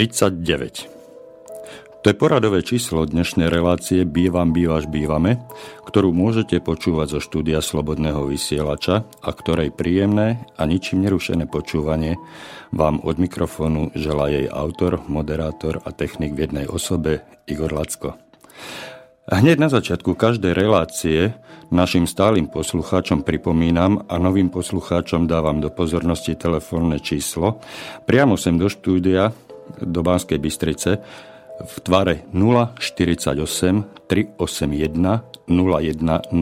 39. To je poradové číslo dnešnej relácie Bývam, bývaš, bývame, ktorú môžete počúvať zo štúdia Slobodného vysielača a ktorej príjemné a ničím nerušené počúvanie vám od mikrofónu želá jej autor, moderátor a technik v jednej osobe Igor Lacko. Hneď na začiatku každej relácie našim stálym poslucháčom pripomínam a novým poslucháčom dávam do pozornosti telefónne číslo priamo sem do štúdia do Banskej Bystrice v tvare 048 381 0101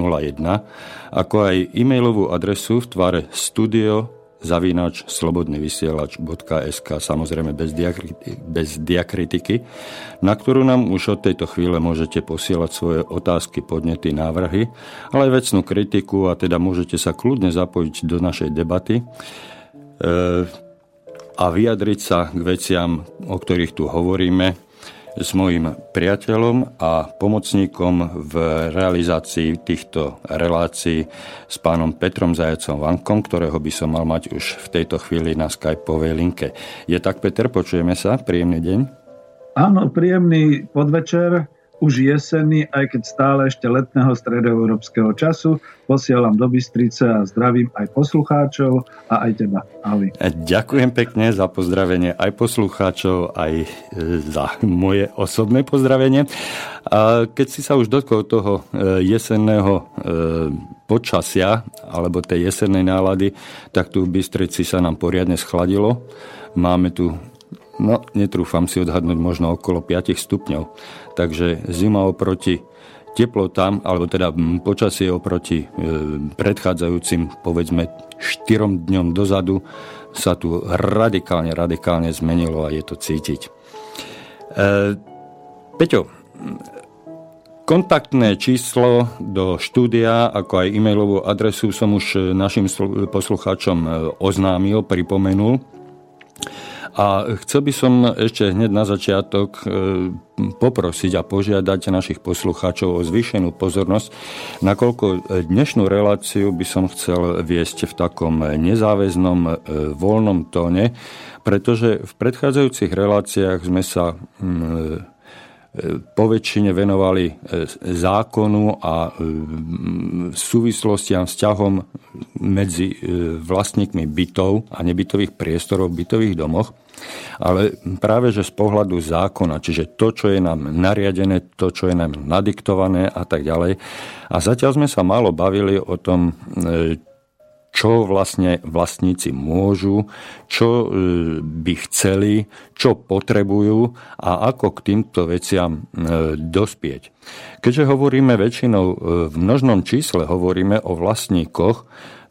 ako aj e-mailovú adresu v tvare studio zavínač slobodnyvysielač.sk samozrejme bez, diakritiky, bez diakritiky, na ktorú nám už od tejto chvíle môžete posielať svoje otázky, podnety, návrhy, ale aj vecnú kritiku a teda môžete sa kľudne zapojiť do našej debaty. E, a vyjadriť sa k veciam, o ktorých tu hovoríme, s mojim priateľom a pomocníkom v realizácii týchto relácií s pánom Petrom Zajacom Vankom, ktorého by som mal mať už v tejto chvíli na Skypeovej linke. Je tak, Peter, počujeme sa? Príjemný deň. Áno, príjemný podvečer už jesenný, aj keď stále ešte letného stredoeurópskeho času. Posielam do Bystrice a zdravím aj poslucháčov a aj teba, Ahoj. Ďakujem pekne za pozdravenie aj poslucháčov, aj e, za moje osobné pozdravenie. A keď si sa už dotkol toho e, jesenného e, počasia, alebo tej jesennej nálady, tak tu v Bystrici sa nám poriadne schladilo. Máme tu No, netrúfam si odhadnúť možno okolo 5 stupňov. Takže zima oproti teplotám, alebo teda počasie oproti e, predchádzajúcim, povedzme, 4 dňom dozadu sa tu radikálne, radikálne zmenilo a je to cítiť. E, Peťo, kontaktné číslo do štúdia, ako aj e-mailovú adresu som už našim poslucháčom e, oznámil, pripomenul. A chcel by som ešte hneď na začiatok e, poprosiť a požiadať našich poslucháčov o zvýšenú pozornosť, nakoľko dnešnú reláciu by som chcel viesť v takom nezáväznom, e, voľnom tóne, pretože v predchádzajúcich reláciách sme sa po väčšine venovali zákonu a súvislostiam, vzťahom medzi vlastníkmi bytov a nebytových priestorov v bytových domoch. Ale práve, že z pohľadu zákona, čiže to, čo je nám nariadené, to, čo je nám nadiktované a tak ďalej. A zatiaľ sme sa málo bavili o tom, e, čo vlastne vlastníci môžu, čo e, by chceli, čo potrebujú a ako k týmto veciam e, dospieť. Keďže hovoríme väčšinou v množnom čísle, hovoríme o vlastníkoch,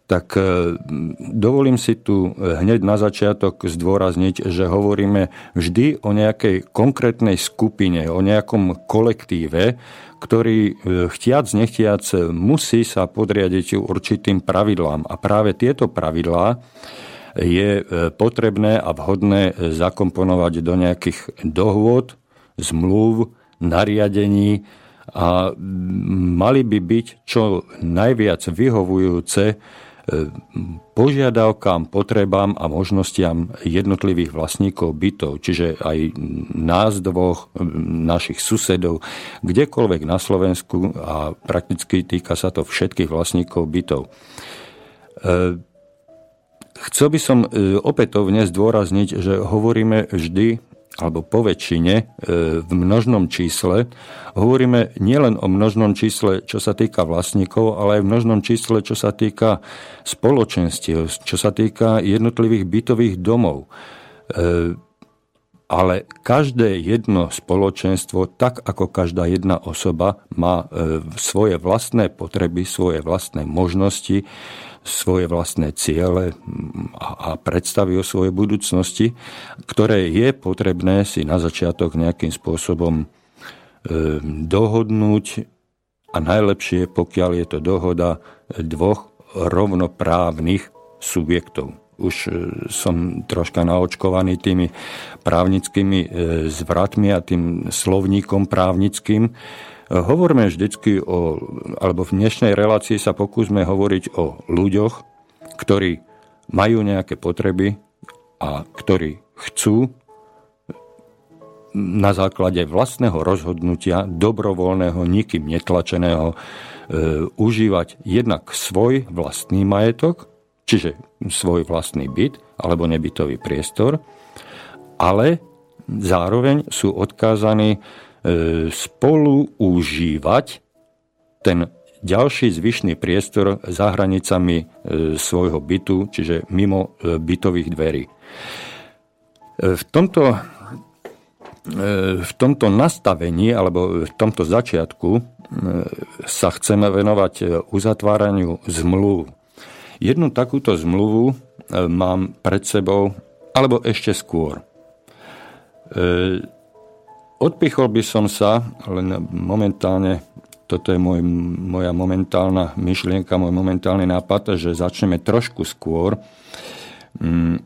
tak e, dovolím si tu hneď na začiatok zdôrazniť, že hovoríme vždy o nejakej konkrétnej skupine, o nejakom kolektíve, ktorý e, chtiac, nechtiac musí sa podriadiť určitým pravidlám. A práve tieto pravidlá je e, potrebné a vhodné zakomponovať do nejakých dohôd, zmluv, nariadení a mali by byť čo najviac vyhovujúce požiadavkám, potrebám a možnostiam jednotlivých vlastníkov bytov, čiže aj nás dvoch, našich susedov, kdekoľvek na Slovensku a prakticky týka sa to všetkých vlastníkov bytov. E, chcel by som e, opätovne zdôrazniť, že hovoríme vždy alebo po väčšine e, v množnom čísle. Hovoríme nielen o množnom čísle, čo sa týka vlastníkov, ale aj v množnom čísle, čo sa týka spoločenstiev, čo sa týka jednotlivých bytových domov. E, ale každé jedno spoločenstvo, tak ako každá jedna osoba, má e, svoje vlastné potreby, svoje vlastné možnosti, svoje vlastné ciele a predstavy o svojej budúcnosti, ktoré je potrebné si na začiatok nejakým spôsobom e, dohodnúť a najlepšie, pokiaľ je to dohoda dvoch rovnoprávnych subjektov. Už e, som troška naočkovaný tými právnickými e, zvratmi a tým slovníkom právnickým, Hovoríme vždycky o, alebo v dnešnej relácii sa pokúsme hovoriť o ľuďoch, ktorí majú nejaké potreby a ktorí chcú na základe vlastného rozhodnutia, dobrovoľného, nikým netlačeného, e, užívať jednak svoj vlastný majetok, čiže svoj vlastný byt alebo nebytový priestor, ale zároveň sú odkázaní e, spolu užívať ten ďalší zvyšný priestor za hranicami e, svojho bytu, čiže mimo e, bytových dverí. V tomto, v tomto nastavení alebo v tomto začiatku sa chceme venovať uzatváraniu zmluv. Jednu takúto zmluvu mám pred sebou, alebo ešte skôr. E, odpichol by som sa, len momentálne, toto je môj, moja momentálna myšlienka, môj momentálny nápad, že začneme trošku skôr. Mm,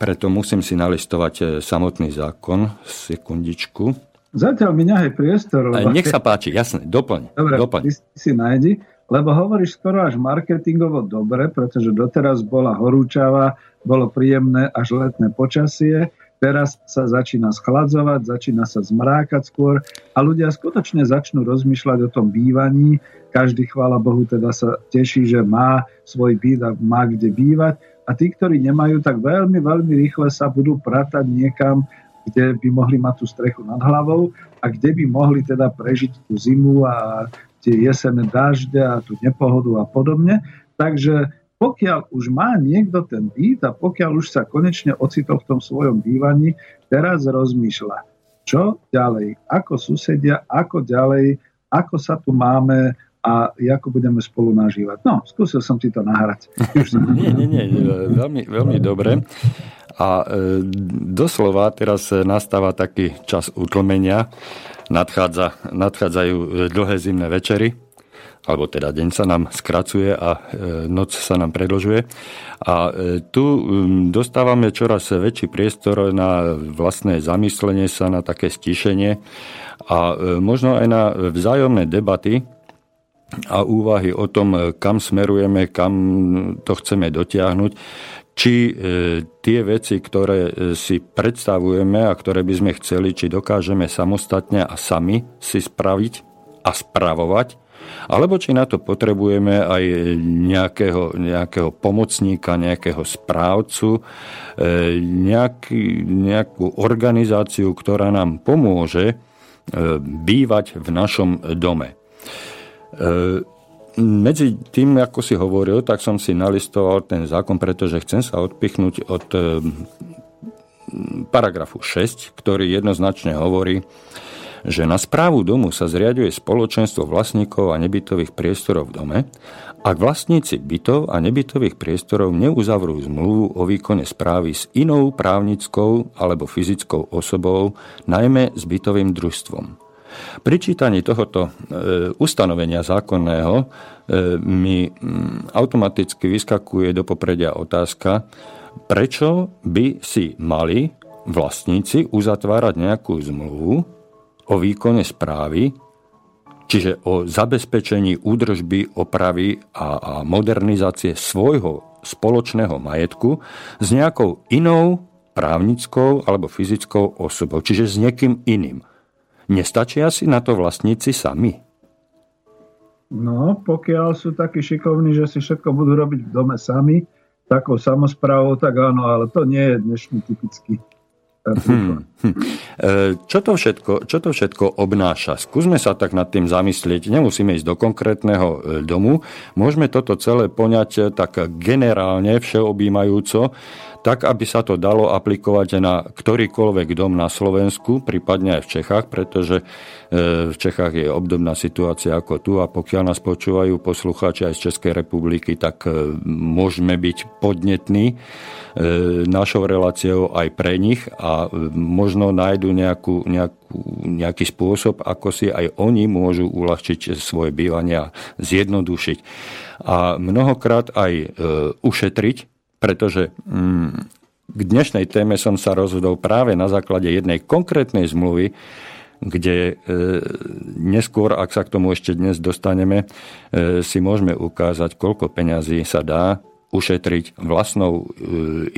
preto musím si nalistovať e, samotný zákon. Sekundičku. Zatiaľ mi nehaj priestor. Nech sa páči, jasne, doplň. Dobre, doplň. ty si nájdi, lebo hovoríš skoro až marketingovo dobre, pretože doteraz bola horúčava, bolo príjemné až letné počasie Teraz sa začína schladzovať, začína sa zmrákať skôr a ľudia skutočne začnú rozmýšľať o tom bývaní. Každý, chvála Bohu, teda sa teší, že má svoj byt a má kde bývať. A tí, ktorí nemajú, tak veľmi, veľmi rýchle sa budú pratať niekam, kde by mohli mať tú strechu nad hlavou a kde by mohli teda prežiť tú zimu a tie jesenné dažde a tú nepohodu a podobne. Takže pokiaľ už má niekto ten byt a pokiaľ už sa konečne ocitol v tom svojom bývaní, teraz rozmýšľa, čo ďalej, ako susedia, ako ďalej, ako sa tu máme a ako budeme spolu nažívať. No, skúsil som ti to nahrať. nie, nie, nie, veľmi, veľmi dobre. A e, doslova teraz nastáva taký čas utlmenia. Nadchádza, nadchádzajú dlhé zimné večery alebo teda deň sa nám skracuje a e, noc sa nám predlžuje. A e, tu dostávame čoraz väčší priestor na vlastné zamyslenie sa, na také stišenie a e, možno aj na vzájomné debaty a úvahy o tom, kam smerujeme, kam to chceme dotiahnuť, či tie veci, ktoré si predstavujeme a ktoré by sme chceli, či dokážeme samostatne a sami si spraviť a spravovať, alebo či na to potrebujeme aj nejakého, nejakého pomocníka, nejakého správcu, e, nejaký, nejakú organizáciu, ktorá nám pomôže e, bývať v našom dome. Medzi tým, ako si hovoril, tak som si nalistoval ten zákon, pretože chcem sa odpichnúť od paragrafu 6, ktorý jednoznačne hovorí, že na správu domu sa zriaduje spoločenstvo vlastníkov a nebytových priestorov v dome, ak vlastníci bytov a nebytových priestorov neuzavrú zmluvu o výkone správy s inou právnickou alebo fyzickou osobou, najmä s bytovým družstvom. Pri čítaní tohoto e, ustanovenia zákonného e, mi m, automaticky vyskakuje do popredia otázka, prečo by si mali vlastníci uzatvárať nejakú zmluvu, o výkone správy, čiže o zabezpečení údržby, opravy a modernizácie svojho spoločného majetku s nejakou inou právnickou alebo fyzickou osobou, čiže s niekým iným. Nestačia si na to vlastníci sami? No, pokiaľ sú takí šikovní, že si všetko budú robiť v dome sami, takou samozprávou, tak áno, ale to nie je dnešný typický Hmm, hm. Čo, to všetko, čo to všetko obnáša? Skúsme sa tak nad tým zamyslieť. Nemusíme ísť do konkrétneho e, domu. Môžeme toto celé poňať e, tak generálne, všeobjímajúco tak aby sa to dalo aplikovať na ktorýkoľvek dom na Slovensku, prípadne aj v Čechách, pretože e, v Čechách je obdobná situácia ako tu a pokiaľ nás počúvajú poslucháči aj z Českej republiky, tak e, môžeme byť podnetní e, našou reláciou aj pre nich a možno nájdu nejakú, nejakú, nejaký spôsob, ako si aj oni môžu uľahčiť svoje bývanie a zjednodušiť. A mnohokrát aj ušetriť pretože mm, k dnešnej téme som sa rozhodol práve na základe jednej konkrétnej zmluvy, kde e, neskôr, ak sa k tomu ešte dnes dostaneme, e, si môžeme ukázať, koľko peňazí sa dá ušetriť vlastnou e,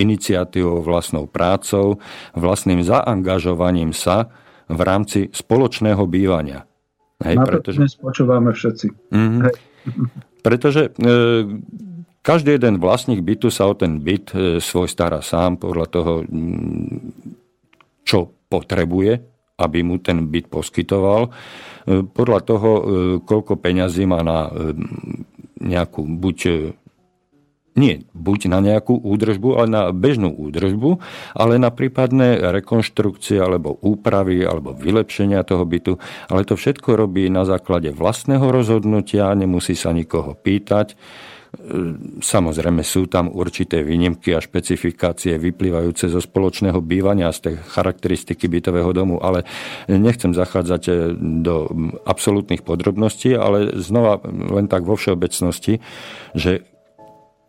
iniciatívou, vlastnou prácou, vlastným zaangažovaním sa v rámci spoločného bývania. Hej, Na pretože... dnes počúvame všetci. Mm-hmm. Hej. Pretože e, každý jeden vlastník bytu sa o ten byt e, svoj stará sám podľa toho, čo potrebuje, aby mu ten byt poskytoval. E, podľa toho, e, koľko peňazí má na nejakú buď nie buď na nejakú údržbu, ale na bežnú údržbu, ale na prípadné rekonštrukcie alebo úpravy alebo vylepšenia toho bytu. Ale to všetko robí na základe vlastného rozhodnutia, nemusí sa nikoho pýtať Samozrejme sú tam určité výnimky a špecifikácie vyplývajúce zo spoločného bývania z tej charakteristiky bytového domu, ale nechcem zachádzať e, do absolútnych podrobností, ale znova len tak vo všeobecnosti, že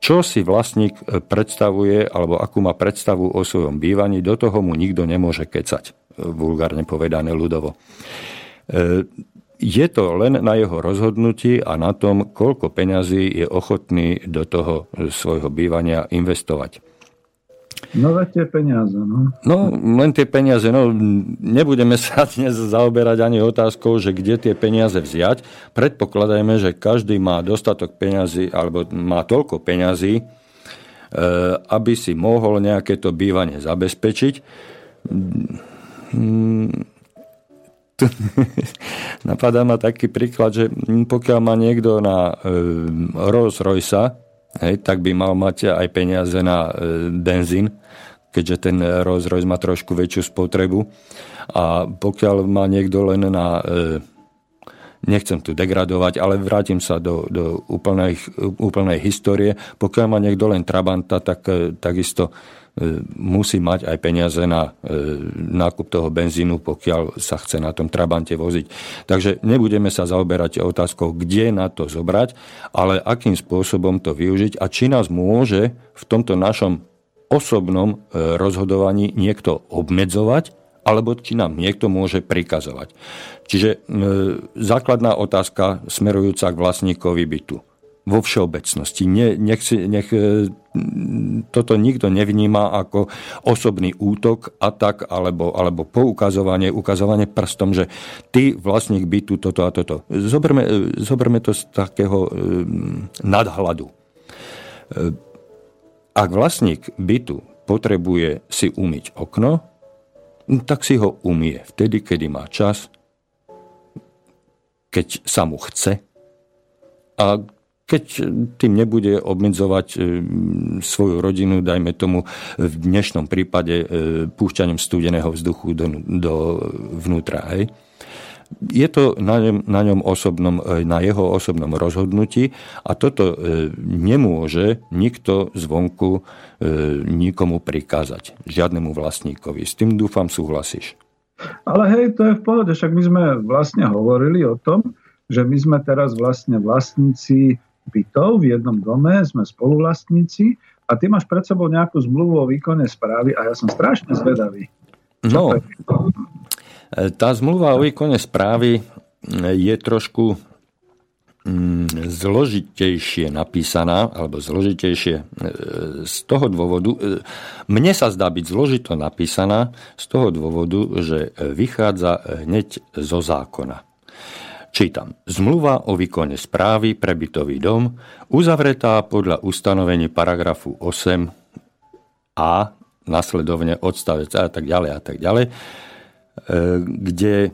čo si vlastník predstavuje alebo akú má predstavu o svojom bývaní, do toho mu nikto nemôže kecať, vulgárne povedané ľudovo. Je to len na jeho rozhodnutí a na tom, koľko peňazí je ochotný do toho svojho bývania investovať. No tie peniaze, no. No, len tie peniaze, no, nebudeme sa dnes zaoberať ani otázkou, že kde tie peniaze vziať. Predpokladajme, že každý má dostatok peňazí, alebo má toľko peňazí, e, aby si mohol nejaké to bývanie zabezpečiť napadá ma taký príklad, že pokiaľ má niekto na e, Rolls Royce, hej, tak by mal mať aj peniaze na e, benzín, keďže ten Rolls Royce má trošku väčšiu spotrebu. A pokiaľ má niekto len na e, nechcem tu degradovať, ale vrátim sa do, do úplnej, úplnej histórie. Pokiaľ má niekto len Trabanta, tak takisto E, musí mať aj peniaze na e, nákup toho benzínu, pokiaľ sa chce na tom Trabante voziť. Takže nebudeme sa zaoberať otázkou, kde na to zobrať, ale akým spôsobom to využiť a či nás môže v tomto našom osobnom e, rozhodovaní niekto obmedzovať, alebo či nám niekto môže prikazovať. Čiže e, základná otázka smerujúca k vlastníkovi bytu vo všeobecnosti. Ne, nech, si, nech e, toto nikto nevníma ako osobný útok, atak alebo, alebo poukazovanie, ukazovanie prstom, že ty vlastník bytu toto a toto. Zoberme, e, zoberme to z takého e, nadhľadu. Ak vlastník bytu potrebuje si umyť okno, tak si ho umie vtedy, kedy má čas, keď sa mu chce a keď tým nebude obmedzovať e, svoju rodinu, dajme tomu v dnešnom prípade e, púšťaním studeného vzduchu do, do vnútra. Hej. Je to na ňom, na ňom osobnom, e, na jeho osobnom rozhodnutí a toto nemôže nikto zvonku nikomu prikázať, žiadnemu vlastníkovi. S tým dúfam súhlasíš. Ale hej, to je v pohode, však my sme vlastne hovorili o tom, že my sme teraz vlastne vlastníci bytov v jednom dome, sme spoluvlastníci a ty máš pred sebou nejakú zmluvu o výkone správy a ja som strašne zvedavý. No, tá zmluva o výkone správy je trošku mm, zložitejšie napísaná, alebo zložitejšie e, z toho dôvodu, e, mne sa zdá byť zložito napísaná z toho dôvodu, že vychádza hneď zo zákona. Čítam. Zmluva o výkone správy pre bytový dom, uzavretá podľa ustanovení paragrafu 8a, nasledovne odstavec a tak ďalej a tak ďalej, e, kde e,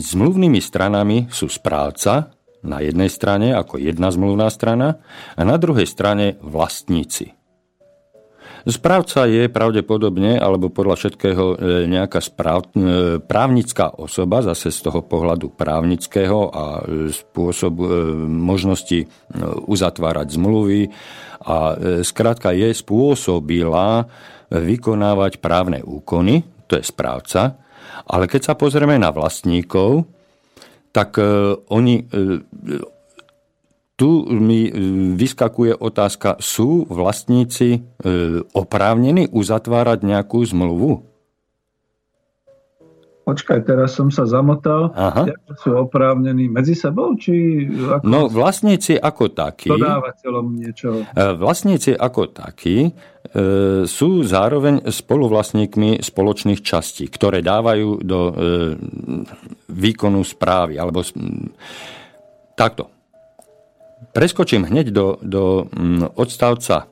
zmluvnými stranami sú správca na jednej strane ako jedna zmluvná strana a na druhej strane vlastníci. Správca je pravdepodobne, alebo podľa všetkého e, nejaká správ, e, právnická osoba, zase z toho pohľadu právnického a e, spôsob možnosti uzatvárať zmluvy. A skrátka je spôsobila vykonávať právne úkony, to je správca, ale keď sa pozrieme na vlastníkov, tak oni tu mi e, vyskakuje otázka, sú vlastníci e, oprávnení uzatvárať nejakú zmluvu? Počkaj, teraz som sa zamotal. Aha. sú oprávnení medzi sebou? Či ako... No vlastníci ako takí... Dodávateľom niečo. E, vlastníci ako takí e, sú zároveň spoluvlastníkmi spoločných častí, ktoré dávajú do e, výkonu správy. Alebo takto. Preskočím hneď do, do odstavca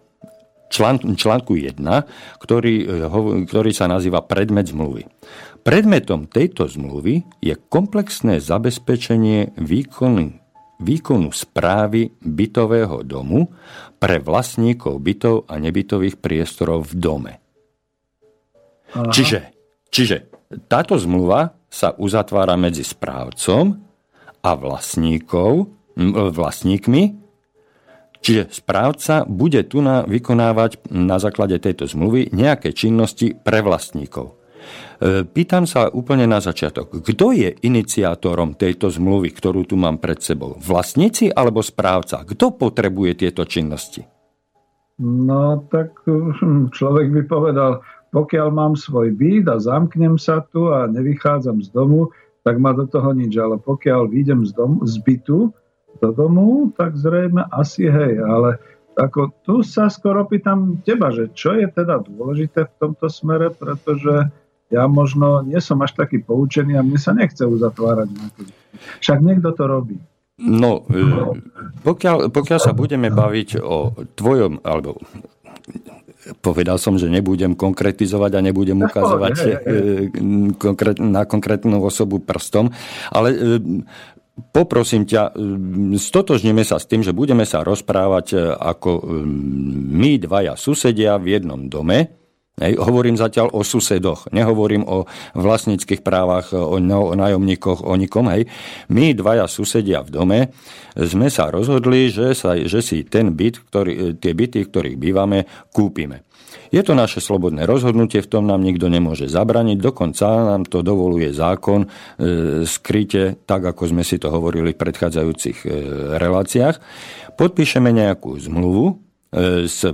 článku 1, ktorý, ktorý sa nazýva predmet zmluvy. Predmetom tejto zmluvy je komplexné zabezpečenie výkonu, výkonu správy bytového domu pre vlastníkov bytov a nebytových priestorov v dome. Čiže, čiže táto zmluva sa uzatvára medzi správcom a vlastníkov, vlastníkmi, čiže správca bude tu na, vykonávať na základe tejto zmluvy nejaké činnosti pre vlastníkov. E, pýtam sa úplne na začiatok. Kto je iniciátorom tejto zmluvy, ktorú tu mám pred sebou? Vlastníci alebo správca? Kto potrebuje tieto činnosti? No tak hm, človek by povedal, pokiaľ mám svoj byt a zamknem sa tu a nevychádzam z domu, tak ma do toho nič. Ale pokiaľ vyjdem z, domu, z bytu do domu, tak zrejme asi hej. Ale ako tu sa skoro pýtam teba, že čo je teda dôležité v tomto smere, pretože ja možno nie som až taký poučený a mne sa nechce uzatvárať. Však niekto to robí. No, e, pokiaľ, pokiaľ sa budeme baviť o tvojom, alebo povedal som, že nebudem konkretizovať a nebudem ukazovať e, na konkrétnu osobu prstom, ale e, poprosím ťa, stotožníme sa s tým, že budeme sa rozprávať ako my dvaja susedia v jednom dome, Hej, hovorím zatiaľ o susedoch, nehovorím o vlastníckých právach, o, o nájomníkoch, o nikom. Hej. My dvaja susedia v dome sme sa rozhodli, že, sa, že si ten byt, ktorý, tie byty, v ktorých bývame, kúpime. Je to naše slobodné rozhodnutie, v tom nám nikto nemôže zabraniť, dokonca nám to dovoluje zákon e, skryte, tak ako sme si to hovorili v predchádzajúcich e, reláciách. Podpíšeme nejakú zmluvu, E, s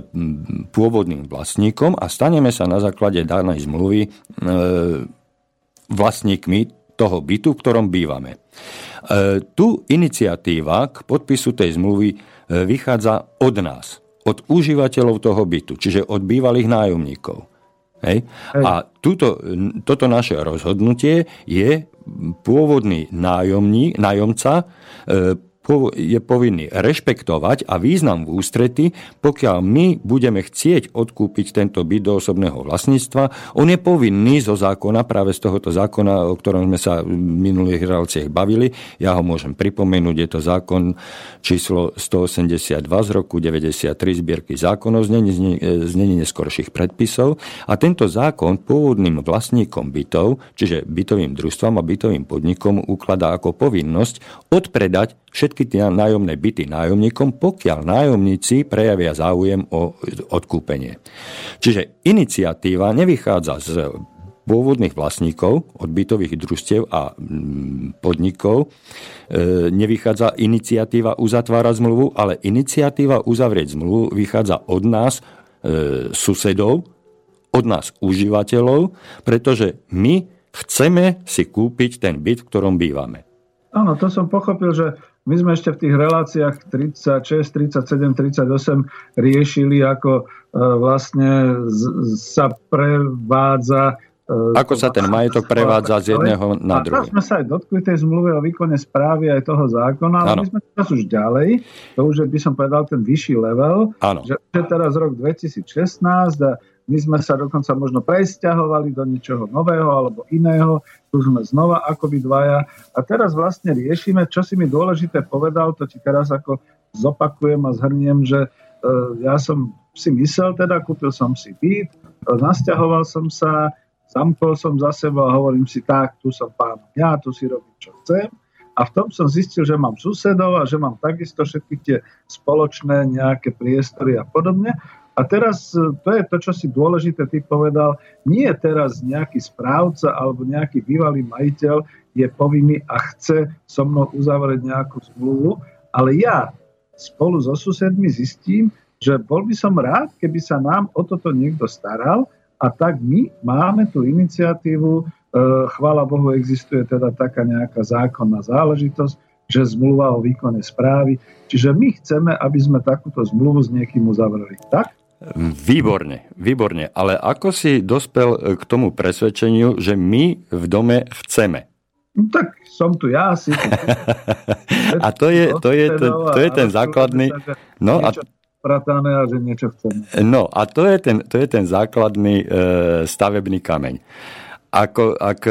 pôvodným vlastníkom a staneme sa na základe danej zmluvy e, vlastníkmi toho bytu, v ktorom bývame. E, tu iniciatíva k podpisu tej zmluvy vychádza od nás, od užívateľov toho bytu, čiže od bývalých nájomníkov. Hej? A túto, toto naše rozhodnutie je pôvodný nájomník, nájomca je povinný rešpektovať a význam v ústrety, pokiaľ my budeme chcieť odkúpiť tento byt do osobného vlastníctva, on je povinný zo zákona, práve z tohoto zákona, o ktorom sme sa v minulých reláciách bavili, ja ho môžem pripomenúť, je to zákon číslo 182 z roku 93 zbierky zákonov, znení, znení neskorších predpisov. A tento zákon pôvodným vlastníkom bytov, čiže bytovým družstvom a bytovým podnikom ukladá ako povinnosť odpredať všetky tie nájomné byty nájomníkom, pokiaľ nájomníci prejavia záujem o odkúpenie. Čiže iniciatíva nevychádza z pôvodných vlastníkov, od bytových družstiev a mm, podnikov e, nevychádza iniciatíva uzatvárať zmluvu, ale iniciatíva uzavrieť zmluvu vychádza od nás, e, susedov, od nás užívateľov, pretože my chceme si kúpiť ten byt, v ktorom bývame. Áno, to som pochopil, že my sme ešte v tých reláciách 36, 37, 38 riešili, ako e, vlastne sa prevádza e, ako sa ten majetok prevádza z jedného na druhý. A sme sa aj dotkli tej zmluvy o výkone správy aj toho zákona, ale ano. my sme teraz už ďalej, to už by som povedal, ten vyšší level, ano. že je teraz rok 2016 a my sme sa dokonca možno presťahovali do niečoho nového alebo iného, tu sme znova ako by dvaja. A teraz vlastne riešime, čo si mi dôležité povedal, to ti teraz ako zopakujem a zhrniem, že e, ja som si myslel, teda kúpil som si byt, e, nasťahoval som sa, zamkol som za seba a hovorím si tak, tu som pán ja, tu si robím čo chcem. A v tom som zistil, že mám susedov a že mám takisto všetky tie spoločné nejaké priestory a podobne a teraz e, to je to, čo si dôležité ty povedal. Nie teraz nejaký správca alebo nejaký bývalý majiteľ je povinný a chce so mnou uzavrieť nejakú zmluvu, ale ja spolu so susedmi zistím, že bol by som rád, keby sa nám o toto niekto staral a tak my máme tú iniciatívu chvála Bohu, existuje teda taká nejaká zákonná záležitosť, že zmluva o výkone správy. Čiže my chceme, aby sme takúto zmluvu s niekým uzavreli. Tak? Výborne, výborne. Ale ako si dospel k tomu presvedčeniu, že my v dome chceme? No, tak som tu ja asi. a to je, to je, to, to je ten základný... No a, pratané a že niečo chceme. No a to je ten, to je ten základný e, stavebný kameň. Ako, ak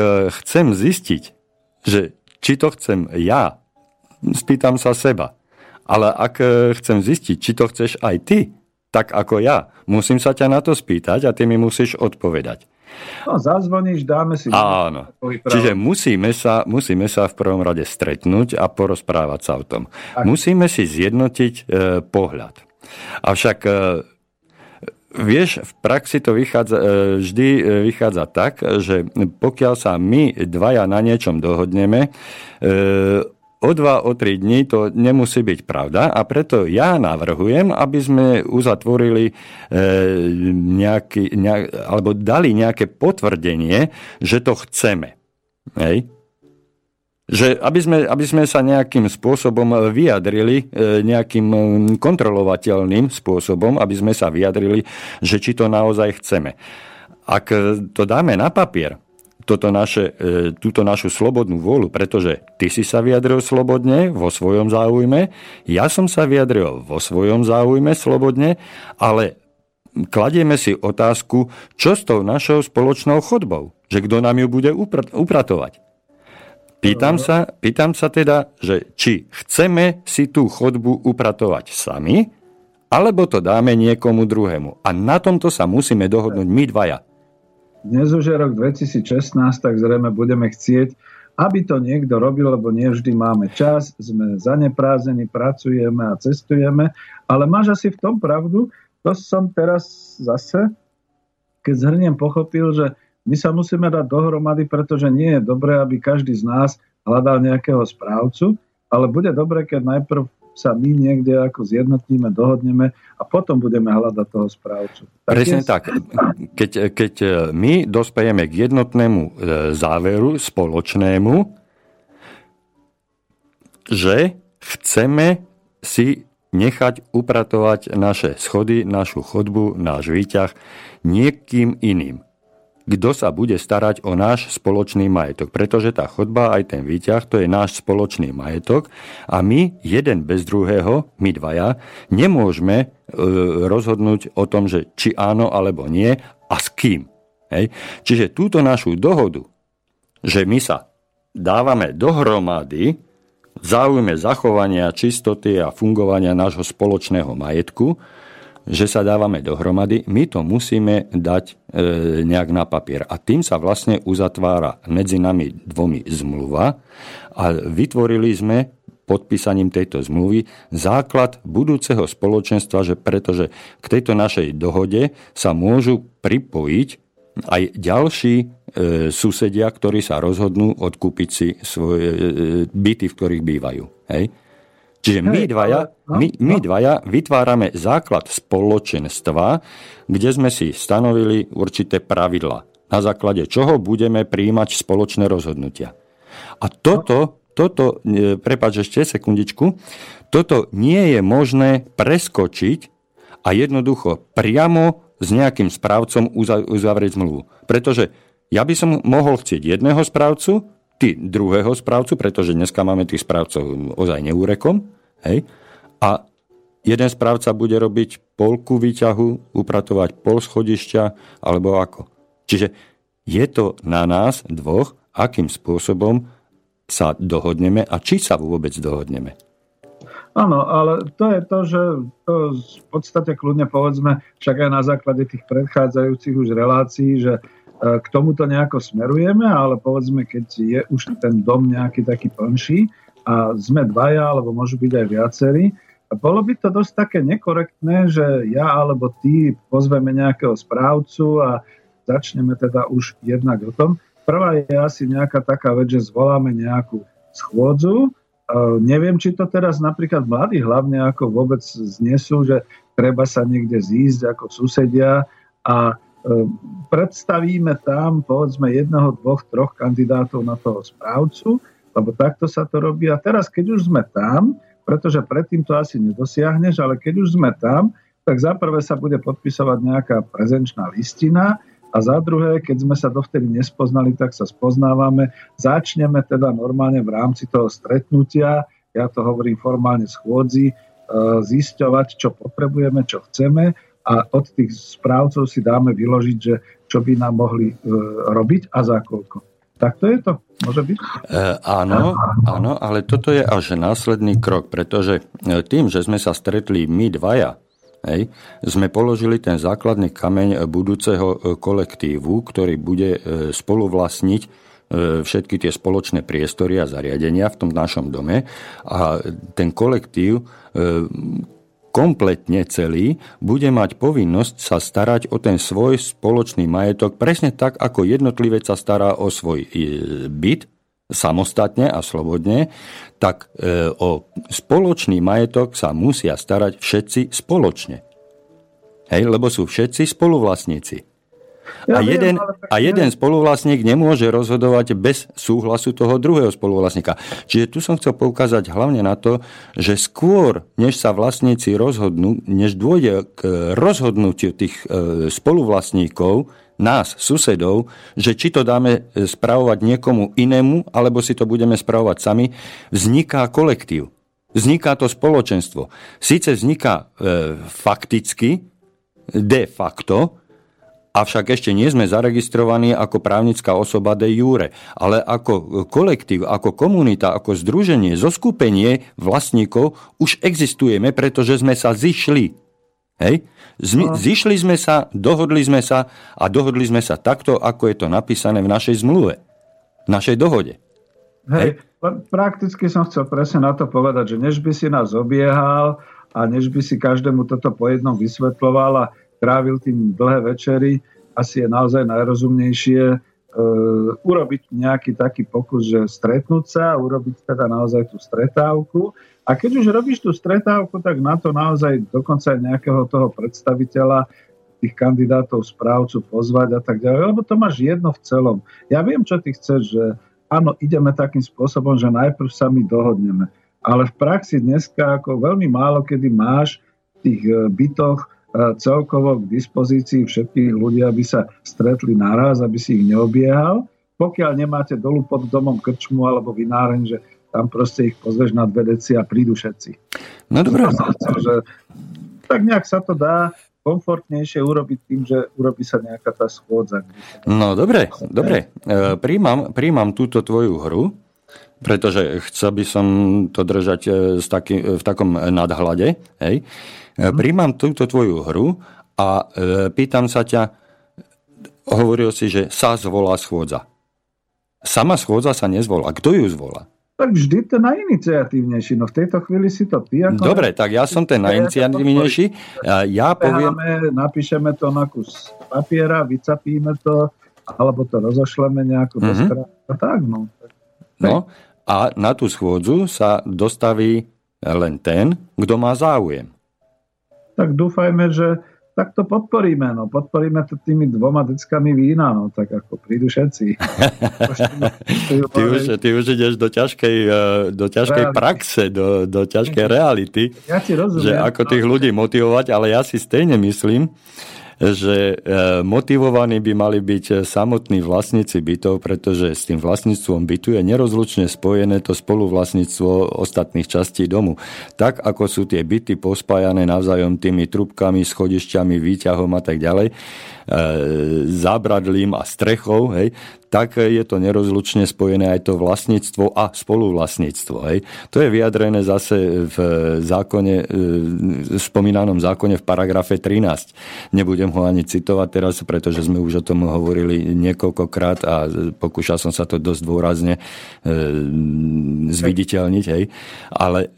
chcem zistiť, že či to chcem ja, spýtam sa seba. Ale ak chcem zistiť, či to chceš aj ty, tak ako ja, musím sa ťa na to spýtať a ty mi musíš odpovedať. No, zazvoníš, dáme si... Áno. Čiže musíme sa, musíme sa v prvom rade stretnúť a porozprávať sa o tom. Tak. Musíme si zjednotiť e, pohľad. Avšak e, Vieš, v praxi to vychádza, e, vždy e, vychádza tak, že pokiaľ sa my dvaja na niečom dohodneme, e, o dva, o tri dní to nemusí byť pravda a preto ja navrhujem, aby sme uzatvorili nejaký, nejak, alebo dali nejaké potvrdenie, že to chceme. Hej? že aby sme, aby sme sa nejakým spôsobom vyjadrili, e, nejakým kontrolovateľným spôsobom, aby sme sa vyjadrili, že či to naozaj chceme. Ak to dáme na papier, toto naše, e, túto našu slobodnú vôľu, pretože ty si sa vyjadril slobodne vo svojom záujme, ja som sa vyjadril vo svojom záujme slobodne, ale kladieme si otázku, čo s tou našou spoločnou chodbou, že kto nám ju bude upratovať. Pýtam sa, pýtam sa teda, že či chceme si tú chodbu upratovať sami, alebo to dáme niekomu druhému. A na tomto sa musíme dohodnúť my dvaja. Dnes už je rok 2016, tak zrejme budeme chcieť, aby to niekto robil, lebo nie vždy máme čas, sme zaneprázení, pracujeme a cestujeme, ale máš asi v tom pravdu, to som teraz zase, keď zhrniem, pochopil, že my sa musíme dať dohromady, pretože nie je dobré, aby každý z nás hľadal nejakého správcu, ale bude dobré, keď najprv sa my niekde ako zjednotíme, dohodneme a potom budeme hľadať toho správcu. Tak Presne je... tak. Keď, keď my dospejeme k jednotnému e, záveru spoločnému, že chceme si nechať upratovať naše schody, našu chodbu, náš výťah niekým iným kto sa bude starať o náš spoločný majetok. Pretože tá chodba, aj ten výťah, to je náš spoločný majetok a my, jeden bez druhého, my dvaja, nemôžeme e, rozhodnúť o tom, že či áno alebo nie a s kým. Hej? Čiže túto našu dohodu, že my sa dávame dohromady v záujme zachovania čistoty a fungovania nášho spoločného majetku, že sa dávame dohromady, my to musíme dať e, nejak na papier. A tým sa vlastne uzatvára medzi nami dvomi zmluva a vytvorili sme podpísaním tejto zmluvy základ budúceho spoločenstva, že pretože k tejto našej dohode sa môžu pripojiť aj ďalší e, susedia, ktorí sa rozhodnú odkúpiť si svoje e, byty, v ktorých bývajú. Hej? Čiže my dvaja, no, my, my no. dvaja vytvárame základ spoločenstva, kde sme si stanovili určité pravidla, na základe čoho budeme príjmať spoločné rozhodnutia. A toto, toto, e, prepáč ešte sekundičku, toto nie je možné preskočiť a jednoducho priamo s nejakým správcom uzavrieť zmluvu. Pretože ja by som mohol chcieť jedného správcu, ty druhého správcu, pretože dneska máme tých správcov ozaj neúrekom, Hej? A jeden správca bude robiť polku výťahu, upratovať pol schodišťa, alebo ako. Čiže je to na nás dvoch, akým spôsobom sa dohodneme a či sa vôbec dohodneme. Áno, ale to je to, že to v podstate kľudne povedzme, však aj na základe tých predchádzajúcich už relácií, že k tomuto nejako smerujeme, ale povedzme, keď je už ten dom nejaký taký plnší, a sme dvaja, alebo môžu byť aj viacerí. Bolo by to dosť také nekorektné, že ja alebo ty pozveme nejakého správcu a začneme teda už jednak o tom. Prvá je asi nejaká taká vec, že zvoláme nejakú schôdzu. Uh, neviem, či to teraz napríklad mladí hlavne ako vôbec znesú, že treba sa niekde zísť ako susedia a predstavíme tam povedzme jedného, dvoch, troch kandidátov na toho správcu, lebo takto sa to robí. A teraz, keď už sme tam, pretože predtým to asi nedosiahneš, ale keď už sme tam, tak za prvé sa bude podpisovať nejaká prezenčná listina a za druhé, keď sme sa dovtedy nespoznali, tak sa spoznávame. Začneme teda normálne v rámci toho stretnutia, ja to hovorím formálne schôdzi, e, zisťovať, čo potrebujeme, čo chceme a od tých správcov si dáme vyložiť, že čo by nám mohli e, robiť a za koľko. Tak to je to. Môže byť? E, áno, áno, ale toto je až následný krok, pretože e, tým, že sme sa stretli my dvaja, hej, sme položili ten základný kameň budúceho e, kolektívu, ktorý bude spoluvlastniť všetky tie spoločné priestory a zariadenia v tom našom dome a ten kolektív kompletne celý, bude mať povinnosť sa starať o ten svoj spoločný majetok presne tak, ako jednotlivec sa stará o svoj e, byt, samostatne a slobodne, tak e, o spoločný majetok sa musia starať všetci spoločne. Hej, lebo sú všetci spoluvlastníci. A, jeden, a jeden spoluvlastník nemôže rozhodovať bez súhlasu toho druhého spoluvlastníka. Čiže tu som chcel poukázať hlavne na to, že skôr, než sa vlastníci rozhodnú, než dôjde k rozhodnutiu tých e, spoluvlastníkov, nás, susedov, že či to dáme e, spravovať niekomu inému, alebo si to budeme spravovať sami, vzniká kolektív. Vzniká to spoločenstvo. Sice vzniká e, fakticky, de facto, Avšak ešte nie sme zaregistrovaní ako právnická osoba de jure, ale ako kolektív, ako komunita, ako združenie, zoskupenie vlastníkov už existujeme, pretože sme sa zišli. Hej? Zmi- no. Zišli sme sa, dohodli sme sa a dohodli sme sa takto, ako je to napísané v našej zmluve, v našej dohode. Hej, Hej? prakticky som chcel presne na to povedať, že než by si nás obiehal a než by si každému toto po jednom vysvetloval a trávil tým dlhé večery, asi je naozaj najrozumnejšie e, urobiť nejaký taký pokus, že stretnúť sa, urobiť teda naozaj tú stretávku. A keď už robíš tú stretávku, tak na to naozaj dokonca aj nejakého toho predstaviteľa tých kandidátov, správcu pozvať a tak ďalej, lebo to máš jedno v celom. Ja viem, čo ty chceš, že áno, ideme takým spôsobom, že najprv sa my dohodneme. Ale v praxi dneska ako veľmi málo kedy máš v tých e, bytoch celkovo k dispozícii všetkých ľudí, aby sa stretli naraz, aby si ich neobiehal. Pokiaľ nemáte dolu pod domom krčmu alebo vináreň, že tam proste ich pozveš na dve deci a prídu všetci. No dobré. Že, tak nejak sa to dá komfortnejšie urobiť tým, že urobí sa nejaká tá schôdza. No dobre, dobre. E, príjmam, príjmam túto tvoju hru, pretože chcel by som to držať e, v takom nadhľade. Hej. E, príjmam túto tvoju hru a e, pýtam sa ťa, hovoril si, že sa zvolá schôdza. Sama schôdza sa nezvolá. Kto ju zvolá? Tak vždy ten najiniciatívnejší. No v tejto chvíli si to ty. Ako Dobre, tak ja som ten najiniciatívnejší. Ja poviem... Napíšeme to na kus papiera, vycapíme to, alebo to rozošleme nejako mm-hmm. do mhm. strany. Tak, no. No, a na tú schôdzu sa dostaví len ten, kto má záujem tak dúfajme, že tak to podporíme. No. Podporíme to tými dvoma deckami vína, no, tak ako prídu všetci. ty, už, ty už ideš do ťažkej, eh, do ťažkej praxe, do, do ťažkej reality. Ja ti rozumiem. Že ako tých ľudí motivovať, ale ja si stejne myslím, že e, motivovaní by mali byť e, samotní vlastníci bytov, pretože s tým vlastníctvom bytu je nerozlučne spojené to spoluvlastníctvo ostatných častí domu. Tak ako sú tie byty pospájané navzájom tými trubkami, schodišťami, výťahom a tak ďalej, zábradlím a strechou, hej, tak je to nerozlučne spojené aj to vlastníctvo a spoluvlastníctvo. Hej. To je vyjadrené zase v zákone, v e, spomínanom zákone v paragrafe 13. Nebudem ho ani citovať teraz, pretože sme už o tom hovorili niekoľkokrát a pokúšal som sa to dosť dôrazne e, zviditeľniť. Hej. Ale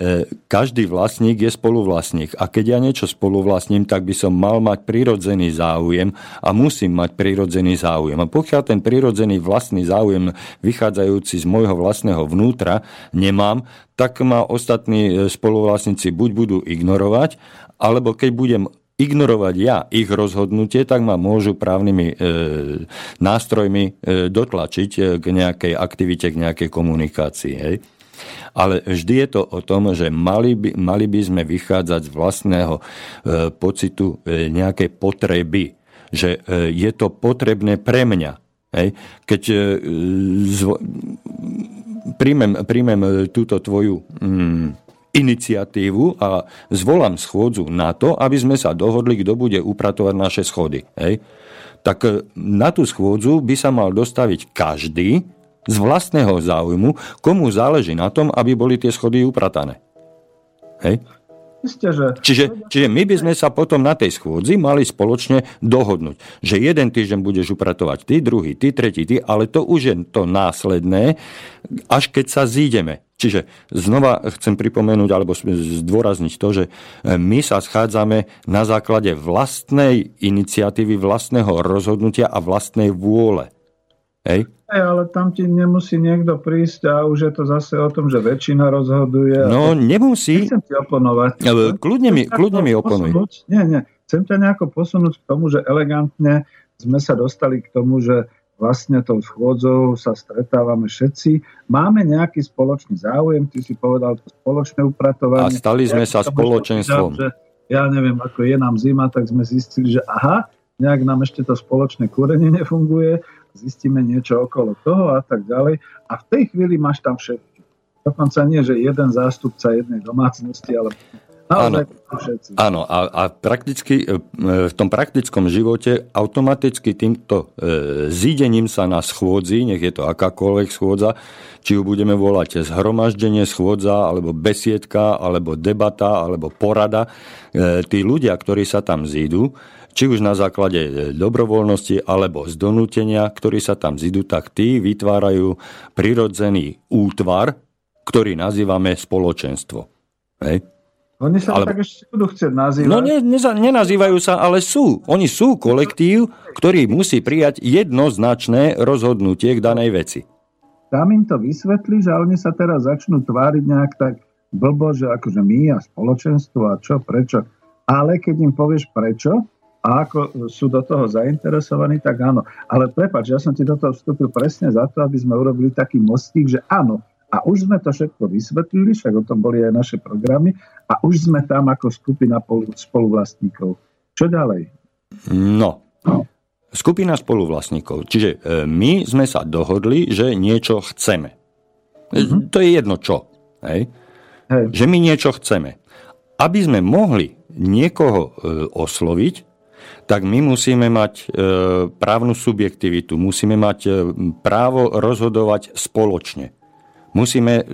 každý vlastník je spoluvlastník. A keď ja niečo spoluvlastním, tak by som mal mať prirodzený záujem a musím mať prirodzený záujem. A pokiaľ ten prirodzený vlastný záujem vychádzajúci z môjho vlastného vnútra nemám, tak ma ostatní e, spoluvlastníci buď budú ignorovať, alebo keď budem ignorovať ja ich rozhodnutie, tak ma môžu právnymi e, nástrojmi e, dotlačiť e, k nejakej aktivite, k nejakej komunikácii. Hej? Ale vždy je to o tom, že mali by, mali by sme vychádzať z vlastného e, pocitu e, nejakej potreby, že e, je to potrebné pre mňa. Hej? Keď e, zvo, príjmem, príjmem túto tvoju mm, iniciatívu a zvolám schôdzu na to, aby sme sa dohodli, kto bude upratovať naše schody. Hej? Tak e, na tú schôdzu by sa mal dostaviť každý z vlastného záujmu, komu záleží na tom, aby boli tie schody upratané. Hej? Isté, že... Čiže, čiže my by sme sa potom na tej schôdzi mali spoločne dohodnúť, že jeden týždeň budeš upratovať ty, druhý ty, tretí ty, ale to už je to následné, až keď sa zídeme. Čiže znova chcem pripomenúť alebo zdôrazniť to, že e, my sa schádzame na základe vlastnej iniciatívy, vlastného rozhodnutia a vlastnej vôle. Hej? Ale tam ti nemusí niekto prísť a už je to zase o tom, že väčšina rozhoduje. No, nemusí. Chcem ti oponovať. Kľudne mi, kľudne mi oponuj. Nie, nie. Chcem ťa nejako posunúť k tomu, že elegantne sme sa dostali k tomu, že vlastne tou schôdzou sa stretávame všetci. Máme nejaký spoločný záujem, ty si povedal to spoločné upratovanie. A stali sme ja sa spoločenstvom. Že, ja neviem, ako je nám zima, tak sme zistili, že aha, nejak nám ešte to spoločné kúrenie nefunguje, zistíme niečo okolo toho a tak ďalej. A v tej chvíli máš tam všetky. Dokonca nie, že jeden zástupca jednej domácnosti, ale Áno, áno a, a prakticky, e, v tom praktickom živote automaticky týmto e, zídením sa na schôdzi, nech je to akákoľvek schôdza, či ju budeme volať zhromaždenie schôdza, alebo besiedka, alebo debata, alebo porada, e, tí ľudia, ktorí sa tam zídu, či už na základe dobrovoľnosti alebo z donútenia, ktorí sa tam zídu, tak tí vytvárajú prirodzený útvar, ktorý nazývame spoločenstvo. Hej? Oni sa ale... tak ešte budú chcieť nazývať. No ne, ne, nenazývajú sa, ale sú. Oni sú kolektív, ktorý musí prijať jednoznačné rozhodnutie k danej veci. Tam im to vysvetlí, že oni sa teraz začnú tváriť nejak tak blbo, že akože my a spoločenstvo a čo, prečo. Ale keď im povieš prečo a ako sú do toho zainteresovaní, tak áno. Ale prepač, ja som ti do toho vstúpil presne za to, aby sme urobili taký mostík, že áno, a už sme to všetko vysvetlili, však o tom boli aj naše programy, a už sme tam ako skupina spoluvlastníkov. Čo ďalej? No, skupina spoluvlastníkov. Čiže e, my sme sa dohodli, že niečo chceme. Mm-hmm. To je jedno čo. Hej? Hej. Že my niečo chceme. Aby sme mohli niekoho e, osloviť, tak my musíme mať e, právnu subjektivitu, musíme mať e, právo rozhodovať spoločne. Musíme e,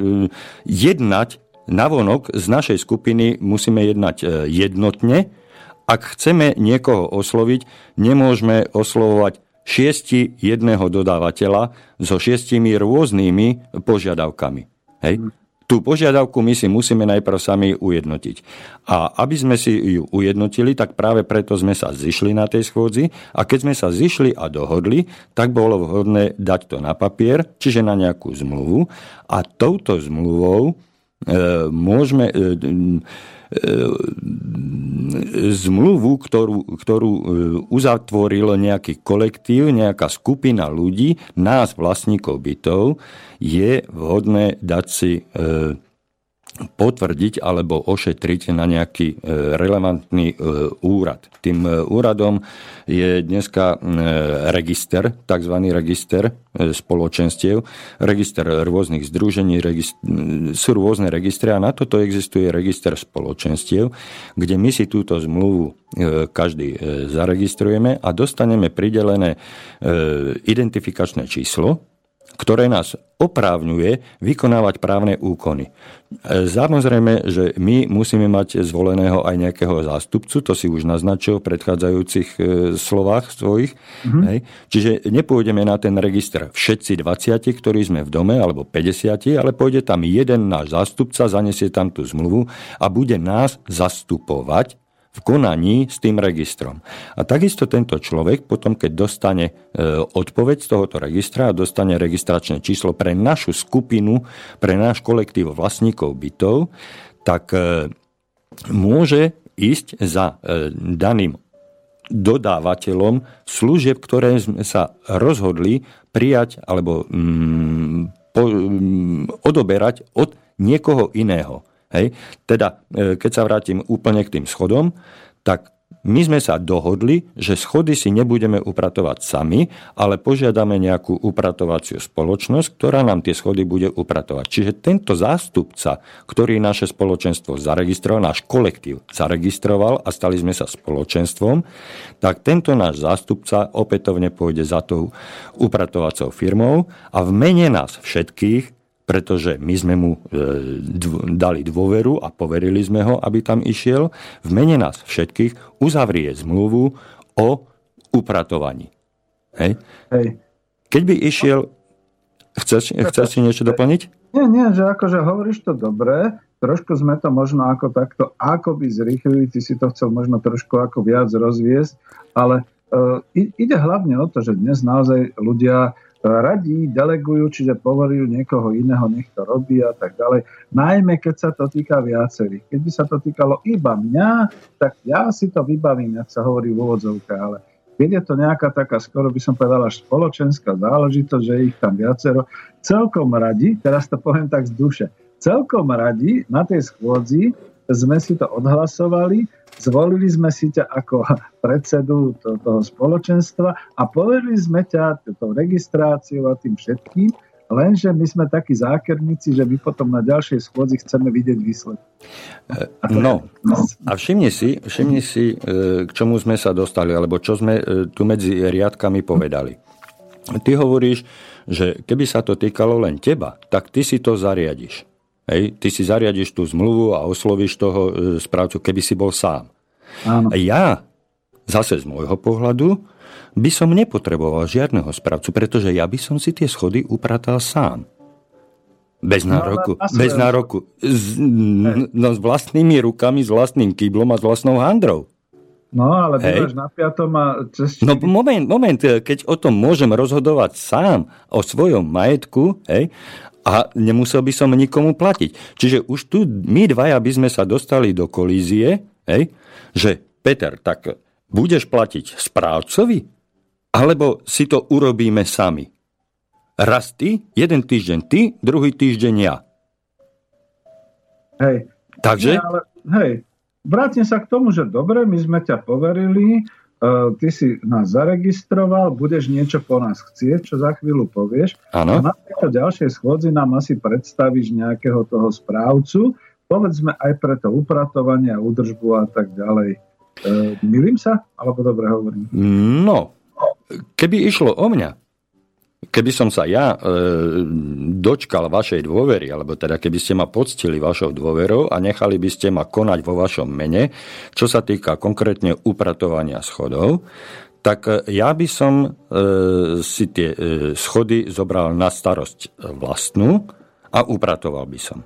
jednať navonok z našej skupiny, musíme jednať jednotne. Ak chceme niekoho osloviť, nemôžeme oslovovať šiesti jedného dodávateľa so šiestimi rôznymi požiadavkami. Hej? Tú požiadavku my si musíme najprv sami ujednotiť. A aby sme si ju ujednotili, tak práve preto sme sa zišli na tej schôdzi a keď sme sa zišli a dohodli, tak bolo vhodné dať to na papier, čiže na nejakú zmluvu a touto zmluvou e, môžeme e, zmluvu, ktorú, ktorú e, uzatvoril nejaký kolektív, nejaká skupina ľudí, nás, vlastníkov bytov, je vhodné dať si e, potvrdiť alebo ošetriť na nejaký e, relevantný e, úrad. Tým e, úradom je dneska register, tzv. register spoločenstiev, register rôznych združení, sú rôzne registre a na toto existuje register spoločenstiev, kde my si túto zmluvu každý zaregistrujeme a dostaneme pridelené identifikačné číslo, ktoré nás oprávňuje vykonávať právne úkony. E, samozrejme, že my musíme mať zvoleného aj nejakého zástupcu, to si už naznačil v predchádzajúcich e, slovách svojich. Mm-hmm. Hej. Čiže nepôjdeme na ten register všetci 20, ktorí sme v dome, alebo 50, ale pôjde tam jeden náš zástupca, zanesie tam tú zmluvu a bude nás zastupovať v konaní s tým registrom. A takisto tento človek potom, keď dostane e, odpoveď z tohoto registra a dostane registračné číslo pre našu skupinu, pre náš kolektív vlastníkov bytov, tak e, môže ísť za e, daným dodávateľom služieb, ktoré sme sa rozhodli prijať alebo mm, po, mm, odoberať od niekoho iného. Hej? Teda, e, keď sa vrátim úplne k tým schodom, tak my sme sa dohodli, že schody si nebudeme upratovať sami, ale požiadame nejakú upratovaciu spoločnosť, ktorá nám tie schody bude upratovať. Čiže tento zástupca, ktorý naše spoločenstvo zaregistroval, náš kolektív zaregistroval a stali sme sa spoločenstvom, tak tento náš zástupca opätovne pôjde za tou upratovacou firmou a v mene nás všetkých pretože my sme mu e, dali dôveru a poverili sme ho, aby tam išiel, v mene nás všetkých uzavrie zmluvu o upratovaní. Hej? Hej. Keď by išiel... Chceš, chceš si niečo doplniť? Nie, nie, že akože hovoríš to dobre, trošku sme to možno ako takto ako by zrýchlili, ty si to chcel možno trošku ako viac rozviesť, ale uh, ide hlavne o to, že dnes naozaj ľudia radí, delegujú, čiže povolujú niekoho iného, nech to robí a tak ďalej. Najmä keď sa to týka viacerých. Keď by sa to týkalo iba mňa, tak ja si to vybavím, ak sa hovorí v úvodzovke, ale keď je to nejaká taká, skoro by som povedal, až spoločenská záležitosť, že ich tam viacero, celkom radi, teraz to poviem tak z duše, celkom radi na tej schôdzi sme si to odhlasovali, zvolili sme si ťa ako predsedu toho spoločenstva a poverili sme ťa tou registráciou a tým všetkým, lenže my sme takí zákerníci, že my potom na ďalšej schôdzi chceme vidieť výsledky. No, a všimni si, všimni si, e, k čomu sme sa dostali, alebo čo sme e, tu medzi riadkami povedali. Ty hovoríš, že keby sa to týkalo len teba, tak ty si to zariadiš. Hej, ty si zariadiš tú zmluvu a oslovíš toho e, správcu, keby si bol sám. Áno. Ja, zase z môjho pohľadu, by som nepotreboval žiadneho správcu, pretože ja by som si tie schody upratal sám. Bez no, nároku. No, bez nároku. S, no, s vlastnými rukami, s vlastným kýblom a s vlastnou handrou. No, ale bývaš na piatom a cez... No, moment, moment, keď o tom môžem rozhodovať sám, o svojom majetku, hej, a nemusel by som nikomu platiť. Čiže už tu my dvaja by sme sa dostali do kolízie, hej, že Peter, tak budeš platiť správcovi, alebo si to urobíme sami. Raz ty, jeden týždeň ty, druhý týždeň ja. Hej. Takže? Nie, ale, hej, vrátim sa k tomu, že dobre, my sme ťa poverili, ty si nás zaregistroval, budeš niečo po nás chcieť, čo za chvíľu povieš. Ano. A na tejto ďalšej schôdzi nám asi predstavíš nejakého toho správcu, povedzme aj pre to upratovanie a údržbu a tak ďalej. E, milím sa? Alebo dobre hovorím? No, keby išlo o mňa, keby som sa ja e, dočkal vašej dôvery, alebo teda keby ste ma poctili vašou dôverou a nechali by ste ma konať vo vašom mene, čo sa týka konkrétne upratovania schodov, tak e, ja by som e, si tie e, schody zobral na starosť vlastnú a upratoval by som.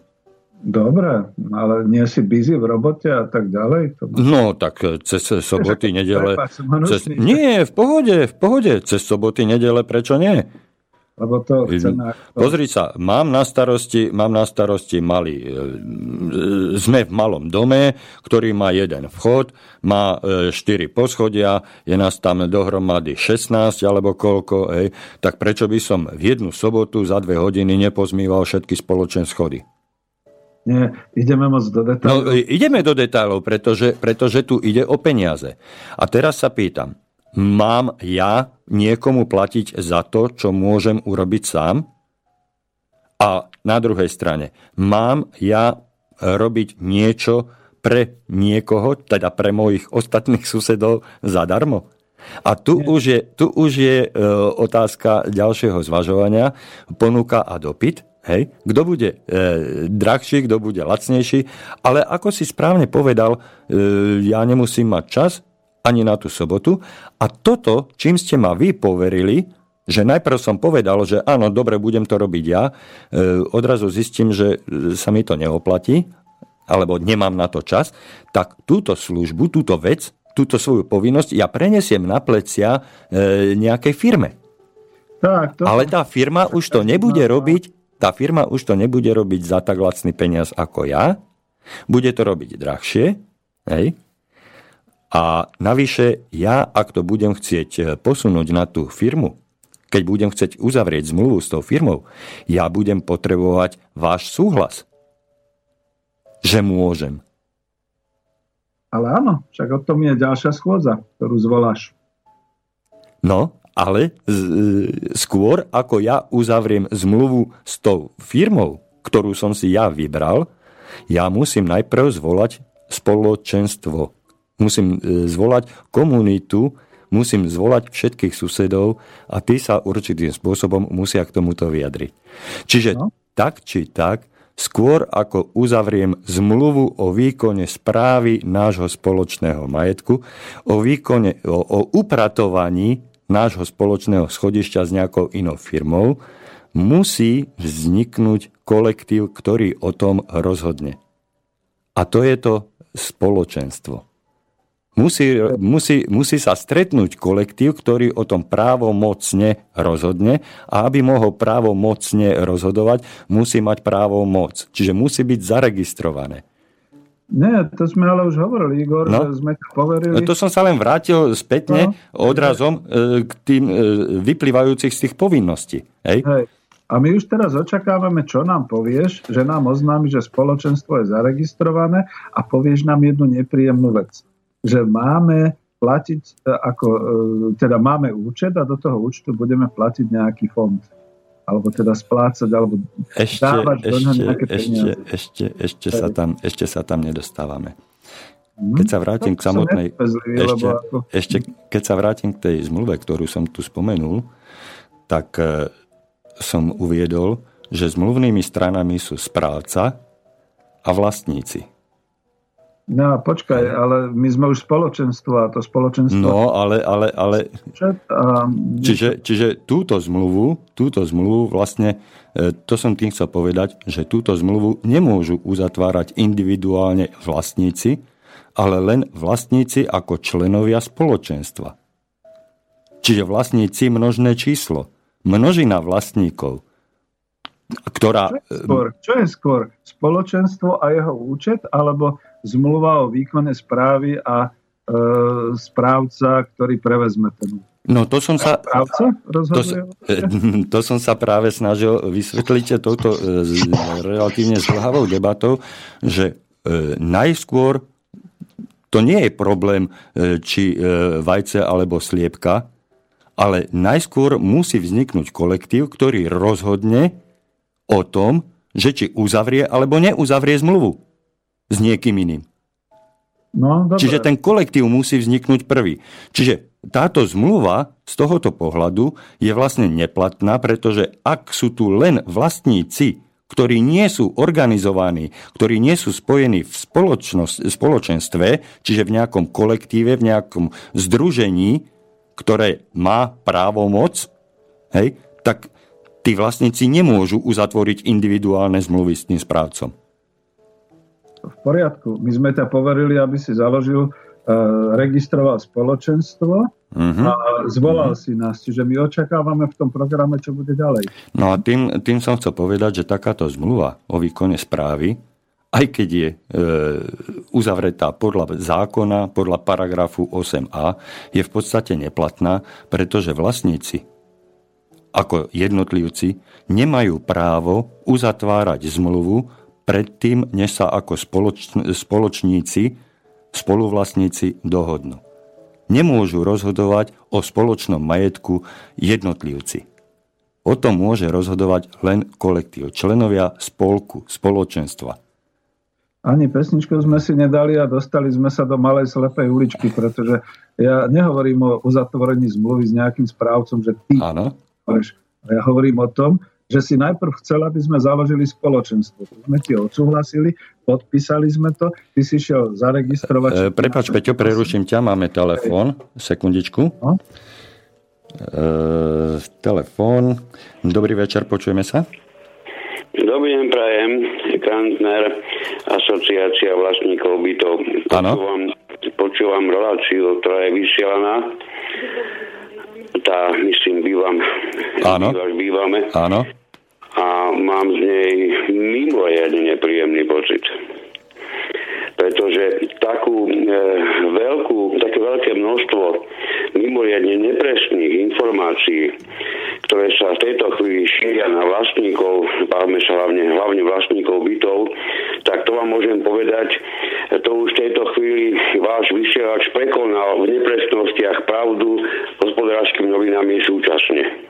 Dobre, ale nie si busy v robote a tak ďalej? To... No, tak cez soboty, nedele... Cez... Nie, v pohode, v pohode. Cez soboty, nedele, prečo nie? Lebo to chceme... Pozri sa, mám na starosti, mám na starosti malý... E, sme v malom dome, ktorý má jeden vchod, má e, štyri poschodia, je nás tam dohromady 16 alebo koľko, ej, tak prečo by som v jednu sobotu za dve hodiny nepozmýval všetky spoločné schody? Nie, ideme moc do detailov. No, ideme do detailov, pretože, pretože tu ide o peniaze. A teraz sa pýtam, mám ja niekomu platiť za to, čo môžem urobiť sám? A na druhej strane, mám ja robiť niečo pre niekoho, teda pre mojich ostatných susedov zadarmo? A tu už je, tu už je e, otázka ďalšieho zvažovania, ponuka a dopyt. Hej? Kto bude e, drahší, kto bude lacnejší, ale ako si správne povedal, e, ja nemusím mať čas, ani na tú sobotu. A toto, čím ste ma vy poverili, že najprv som povedal, že áno, dobre, budem to robiť ja, e, odrazu zistím, že sa mi to neoplatí, alebo nemám na to čas, tak túto službu, túto vec, túto svoju povinnosť ja prenesiem na plecia e, nejakej firme. Tak, to Ale tá firma už to nebude robiť, tá firma už to nebude robiť za tak lacný peniaz ako ja, bude to robiť drahšie, hej, A navyše, ja, ak to budem chcieť e, posunúť na tú firmu, keď budem chcieť uzavrieť zmluvu s tou firmou, ja budem potrebovať váš súhlas. Že môžem. Ale áno, však o tom je ďalšia schôdza, ktorú zvoláš. No, ale z, e, skôr ako ja uzavriem zmluvu s tou firmou, ktorú som si ja vybral, ja musím najprv zvolať spoločenstvo musím e, zvolať komunitu, musím zvolať všetkých susedov a tí sa určitým spôsobom musia k tomuto vyjadriť. Čiže no. tak či tak, skôr ako uzavriem zmluvu o výkone správy nášho spoločného majetku, o, výkone, o, o upratovaní nášho spoločného schodišťa s nejakou inou firmou, musí vzniknúť kolektív, ktorý o tom rozhodne. A to je to spoločenstvo. Musí, musí, musí sa stretnúť kolektív, ktorý o tom právomocne rozhodne a aby mohol právomocne rozhodovať, musí mať právo moc. Čiže musí byť zaregistrované. Nie, to sme ale už hovorili, Igor, no, že sme to poverili. To som sa len vrátil spätne no. odrazom e, k tým e, vyplývajúcich z tých povinností. Hej? Hej. A my už teraz očakávame, čo nám povieš, že nám oznámi, že spoločenstvo je zaregistrované a povieš nám jednu nepríjemnú vec že máme platiť, e, ako, e, teda máme účet a do toho účtu budeme platiť nejaký fond. Alebo teda splácať, alebo ešte, dávať ešte, do nejaké ešte, ešte, ešte, sa tam, ešte sa tam nedostávame. Mhm. Keď sa vrátim k samotnej... Ešte, ešte, keď sa vrátim k tej zmluve, ktorú som tu spomenul, tak e, som uviedol, že zmluvnými stranami sú správca a vlastníci. No počkaj, ale my sme už spoločenstvo a to spoločenstvo... No, ale... ale, ale... Čiže, čiže túto zmluvu, túto zmluvu vlastne, e, to som tým chcel povedať, že túto zmluvu nemôžu uzatvárať individuálne vlastníci, ale len vlastníci ako členovia spoločenstva. Čiže vlastníci množné číslo. Množina vlastníkov ktorá... Čo je skôr? Čo je skôr? Spoločenstvo a jeho účet, alebo zmluva o výkone správy a e, správca, ktorý prevezme ten No to som sa, to, to som sa práve snažil vysvetliť touto e, relatívne zlhavou debatou, že e, najskôr to nie je problém, e, či vajce alebo sliepka, ale najskôr musí vzniknúť kolektív, ktorý rozhodne o tom, že či uzavrie alebo neuzavrie zmluvu s niekým iným. No, dobre. Čiže ten kolektív musí vzniknúť prvý. Čiže táto zmluva z tohoto pohľadu je vlastne neplatná, pretože ak sú tu len vlastníci, ktorí nie sú organizovaní, ktorí nie sú spojení v spoločenstve, čiže v nejakom kolektíve, v nejakom združení, ktoré má právomoc, hej, tak tí vlastníci nemôžu uzatvoriť individuálne zmluvy s tým správcom v poriadku. My sme ťa poverili, aby si založil, uh, registroval spoločenstvo uh-huh. a zvolal uh-huh. si nás. Čiže my očakávame v tom programe, čo bude ďalej. No a tým, tým som chcel povedať, že takáto zmluva o výkone správy, aj keď je e, uzavretá podľa zákona, podľa paragrafu 8a, je v podstate neplatná, pretože vlastníci ako jednotlivci nemajú právo uzatvárať zmluvu predtým, než sa ako spoločníci, spoluvlastníci dohodnú. Nemôžu rozhodovať o spoločnom majetku jednotlivci. O tom môže rozhodovať len kolektív, členovia spolku, spoločenstva. Ani pesničku sme si nedali a dostali sme sa do malej slepej uličky, pretože ja nehovorím o uzatvorení zmluvy s nejakým správcom, že ty... Áno. Ja hovorím o tom, že si najprv chcel, aby sme založili spoločenstvo. To sme ti odsúhlasili, podpísali sme to, ty si šiel zaregistrovať. E, prepač, Peťo, preruším ťa, máme telefón, sekundičku. No? E, telefón. Dobrý večer, počujeme sa. Dobrý deň, prajem. Kantner, asociácia vlastníkov bytov. Počúvam, počúvam reláciu, ktorá je vysielaná tá, myslím, bývam, Áno. bývame. Áno a mám z nej mimoriadne nepríjemný pocit. pretože takú e, veľkú, také veľké množstvo mimoriadne nepresných informácií, ktoré sa v tejto chvíli šíria na vlastníkov, bavme sa hlavne, hlavne vlastníkov bytov, tak to vám môžem povedať, to už v tejto chvíli váš vysielač prekonal v nepresnostiach pravdu hospodárskym novinami súčasne.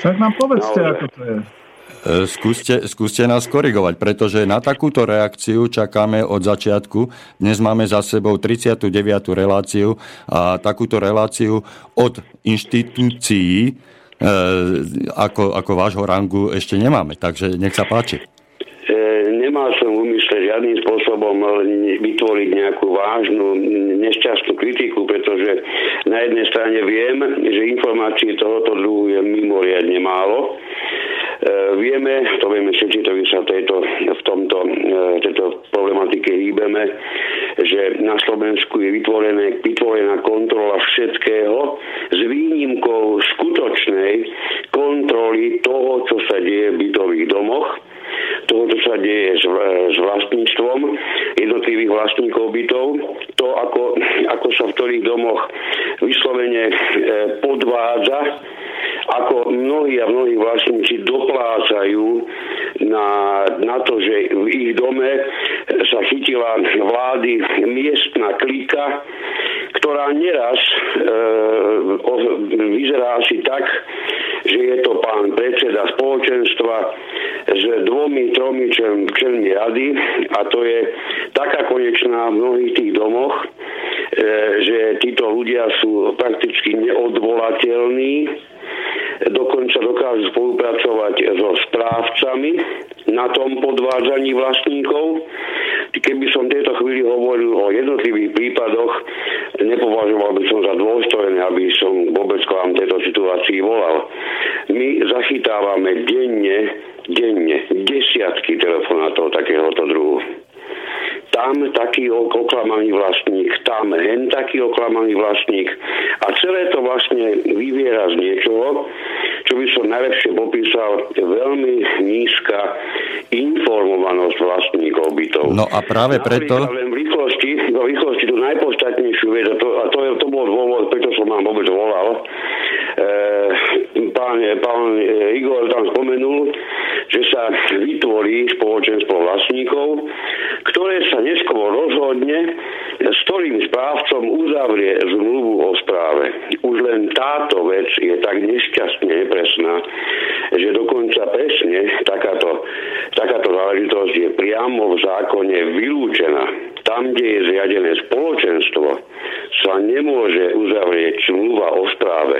Tak nám povedzte, Naozaj. ako to je. E, skúste, skúste nás korigovať, pretože na takúto reakciu čakáme od začiatku. Dnes máme za sebou 39. reláciu a takúto reláciu od inštitúcií e, ako, ako vášho rangu ešte nemáme. Takže nech sa páči. E, nemal som úmysle žiadnym spôsobom vytvoriť nejakú vážnu, nešťastnú kritiku, pretože na jednej strane viem, že informácií tohoto druhu je mimoriadne málo E, vieme, to vieme všetci, ktorí sa tejto, v tomto, e, tejto problematike hýbeme, že na Slovensku je vytvorené, vytvorená kontrola všetkého s výnimkou skutočnej kontroly toho, čo sa deje v bytových domoch toho, čo sa deje s, s vlastníctvom jednotlivých vlastníkov bytov, to, ako, ako sa v ktorých domoch vyslovene e, podvádza ako mnohí a mnohí vlastníci doplácajú na, na to, že v ich dome sa chytila vlády miestna klika, ktorá neraz e, vyzerá asi tak, že je to pán predseda spoločenstva s dvomi, tromi členmi rady a to je taká konečná v mnohých tých domoch, e, že títo ľudia sú prakticky neodvolateľní dokonca dokážu spolupracovať so správcami na tom podvádzaní vlastníkov. Keby som v tejto chvíli hovoril o jednotlivých prípadoch, nepovažoval by som za dôstojné, aby som vôbec k vám tejto situácii volal. My zachytávame denne, denne desiatky telefonátov takéhoto druhu tam taký oklamaný vlastník, tam hen taký oklamaný vlastník. A celé to vlastne vyviera z niečoho, čo by som najlepšie popísal, veľmi nízka informovanosť vlastníkov bytov. No a práve preto... Len v rýchlosti, v rýchlosti tú najpodstatnejšiu vec, a to, a to, je, to bol dôvod, prečo som vám vôbec volal, e, pán, pán Igor tam spomenul, že sa vytvorí spoločenstvo vlastníkov, ktoré sa neskôr rozhodne, s ktorým správcom uzavrie zmluvu o správe. Už len táto vec je tak nešťastne nepresná, že dokonca presne takáto, takáto záležitosť je priamo v zákone vylúčená. Tam, kde je zriadené spoločenstvo, sa nemôže uzavrieť zmluva o správe.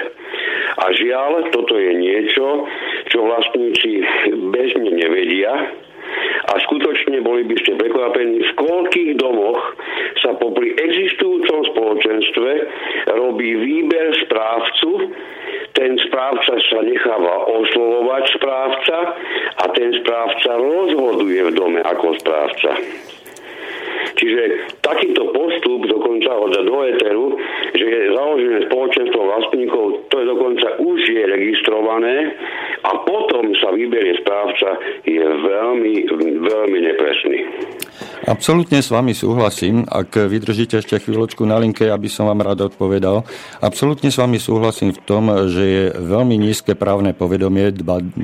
A žiaľ, toto je niečo, čo vlastníci bežne nevedia, a skutočne boli by ste prekvapení, v koľkých domoch sa popri existujúcom spoločenstve robí výber správcu, ten správca sa necháva oslovovať správca a ten správca rozhoduje v dome ako správca. Čiže takýto postup dokonca od do Eteru, že je založené spoločenstvo vlastníkov, to je dokonca už je registrované a potom sa vyberie správca, je veľmi, veľmi nepresný. Absolútne s vami súhlasím. Ak vydržíte ešte chvíľočku na linke, aby som vám rád odpovedal. Absolútne s vami súhlasím v tom, že je veľmi nízke právne povedomie,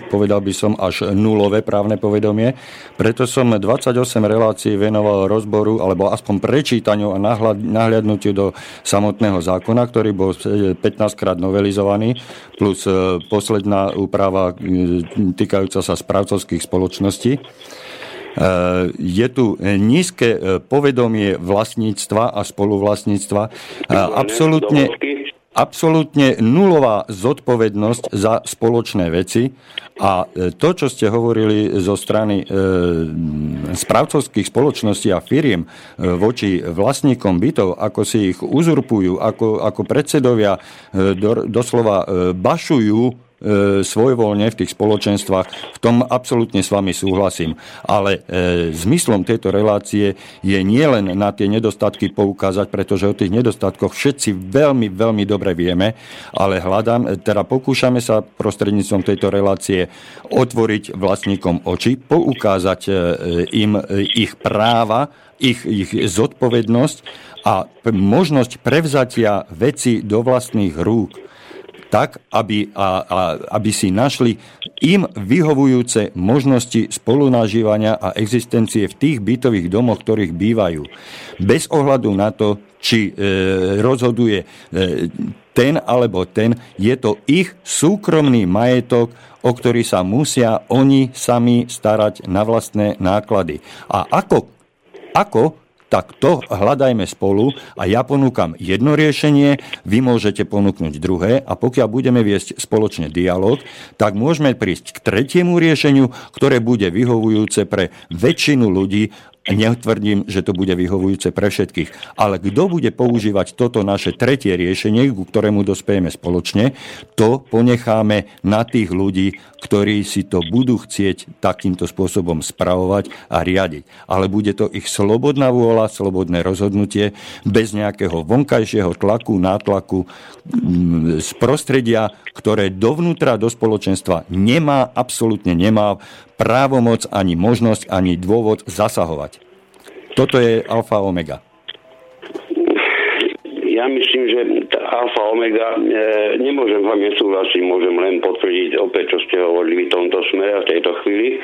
povedal by som až nulové právne povedomie. Preto som 28 relácií venoval rozboru, alebo aspoň prečítaniu a nahliadnutiu do samotného zákona, ktorý bol 15 krát novelizovaný, plus e, posledná úprava e, týkajúca sa správcovských spoločností. Eh, je tu nízke eh, povedomie vlastníctva a spoluvlastníctva. Eh, absolútne, absolútne nulová zodpovednosť za spoločné veci a to, čo ste hovorili zo strany e, správcovských spoločností a firiem e, voči vlastníkom bytov, ako si ich uzurpujú, ako, ako predsedovia e, do, doslova e, bašujú svojvoľne v tých spoločenstvách, v tom absolútne s vami súhlasím. Ale e, zmyslom tejto relácie je nielen na tie nedostatky poukázať, pretože o tých nedostatkoch všetci veľmi, veľmi dobre vieme, ale hľadám, teda pokúšame sa prostredníctvom tejto relácie otvoriť vlastníkom oči, poukázať e, im e, ich práva, ich, ich zodpovednosť a možnosť prevzatia veci do vlastných rúk tak, aby, a, a, aby si našli im vyhovujúce možnosti spolunažívania a existencie v tých bytových domoch, ktorých bývajú. Bez ohľadu na to, či e, rozhoduje e, ten alebo ten, je to ich súkromný majetok, o ktorý sa musia oni sami starať na vlastné náklady. A ako, ako tak to hľadajme spolu a ja ponúkam jedno riešenie, vy môžete ponúknuť druhé a pokiaľ budeme viesť spoločne dialog, tak môžeme prísť k tretiemu riešeniu, ktoré bude vyhovujúce pre väčšinu ľudí Netvrdím, že to bude vyhovujúce pre všetkých, ale kto bude používať toto naše tretie riešenie, ku ktorému dospejeme spoločne, to ponecháme na tých ľudí, ktorí si to budú chcieť takýmto spôsobom spravovať a riadiť. Ale bude to ich slobodná vôľa, slobodné rozhodnutie, bez nejakého vonkajšieho tlaku, nátlaku mm, z prostredia, ktoré dovnútra do spoločenstva nemá, absolútne nemá právomoc, ani možnosť, ani dôvod zasahovať. Toto je alfa omega. Ja myslím, že tá alfa omega, e, nemôžem vám nesúhlasiť, môžem len potvrdiť opäť, čo ste hovorili v tomto smere v tejto chvíli,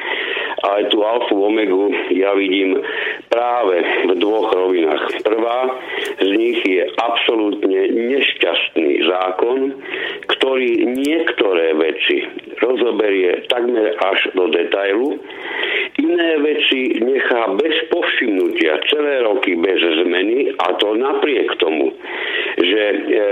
ale tú alfu omegu ja vidím práve v dvoch rovinách. Prvá z nich je absolútne nešťastný zákon, ktorý niektoré veci rozoberie takmer až do detailu, iné veci nechá bez povšimnutia celé roky bez zmeny a to napriek tomu, že e,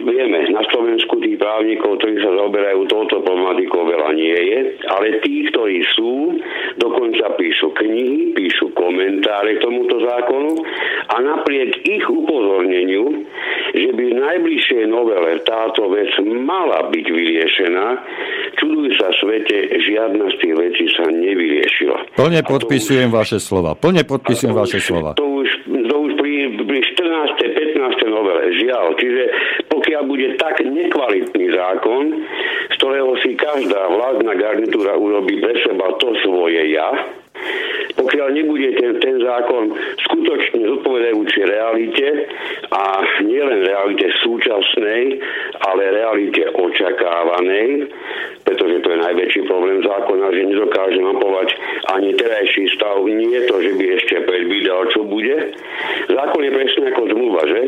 Vieme, na Slovensku tých právnikov, ktorí sa zaoberajú touto problematikou, veľa nie je, ale tí, ktorí sú, dokonca píšu knihy, píšu komentáre k tomuto zákonu a napriek ich upozorneniu, že by v najbližšej novele táto vec mala byť vyriešená, čuduj sa svete, žiadna z tých vecí sa nevyriešila. Plne podpisujem už, vaše slova. Plne podpisujem vaše slova. To už, to už pri, pri 14. 15. žiaľ. Čiže pokiaľ bude tak nekvalitný zákon, z ktorého si každá vládna garnitúra urobí pre seba to svoje ja, pokiaľ nebude ten, ten zákon skutočne zodpovedajúci realite a nielen realite súčasnej, ale realite očakávanej, pretože to je najväčší problém zákona, že nedokáže mapovať ani terajší stav, nie je to, že by ešte predvídal, čo bude. Zákon je presne ako zmluva, že?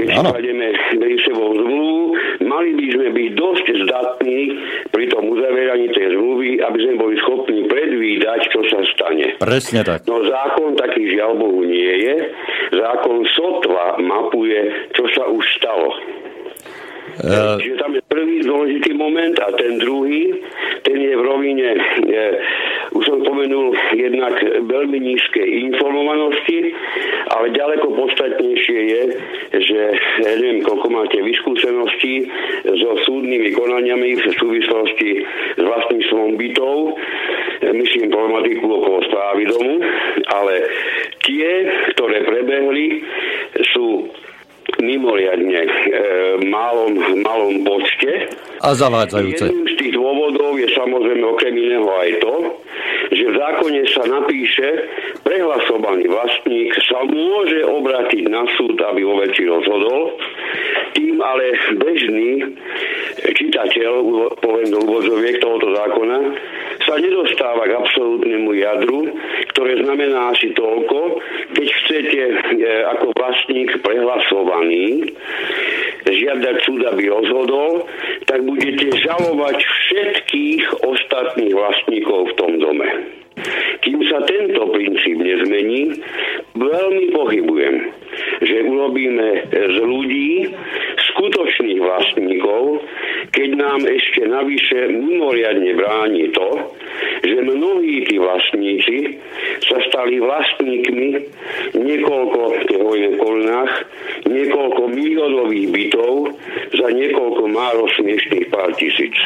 Keď si klademe medzi sebou zmluvu, mali by sme byť dosť zdatní pri tom uzavieraní tej zmluvy, aby sme boli schopní predvídať, čo sa stane. Presne tak. No zákon taký žiaľ Bohu nie je. Zákon sotva mapuje, čo sa už stalo. Uh... Čiže tam je prvý dôležitý moment a ten druhý, ten je v rovine, je, už som spomenul, jednak veľmi nízkej informovanosti, ale ďaleko podstatnejšie je, že ja neviem, koľko máte vyskúsenosti so súdnymi konaniami v súvislosti s vlastníctvom bytov, myslím problematiku okolo správy domu, ale tie, ktoré prebehli, sú mimoriadne e, malom, malom počte. A zavádzajúce. Jedným z tých dôvodov je samozrejme okrem iného aj to, že v zákone sa napíše, prehlasovaný vlastník sa môže obratiť na súd, aby vo veci rozhodol. Tým ale bežný čitateľ, poviem do úvodzoviek tohoto zákona, sa nedostáva k absolútnemu jadru, ktoré znamená asi toľko, chcete e, ako vlastník prehlasovaný žiadať súd, aby rozhodol, tak budete žalovať všetkých ostatných vlastníkov v tom dome. Kým sa tento princíp nezmení, veľmi pochybujem, že urobíme z ľudí skutočných vlastníkov, keď nám ešte navyše mimoriadne bráni to, že mnohí tí vlastníci sa stali vlastníkmi niekoľko, hovoríme v korunách, niekoľko miliónových bytov za niekoľko málo smiešných pár tisíc.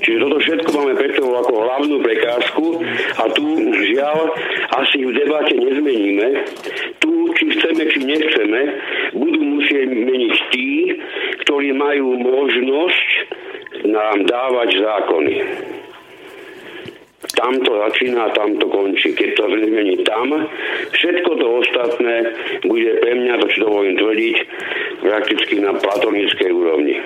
Čiže toto všetko máme pred sebou ako hlavnú prekážku a tu žiaľ asi v debate nezmeníme. Tu, či chceme, či nechceme, budú musieť meniť tí, ktorí majú možnosť nám dávať zákony. Tam to začína, tam to končí. Keď to nezmení tam, všetko to ostatné bude pre mňa, to čo dovolím tvrdiť, prakticky na platonickej úrovni.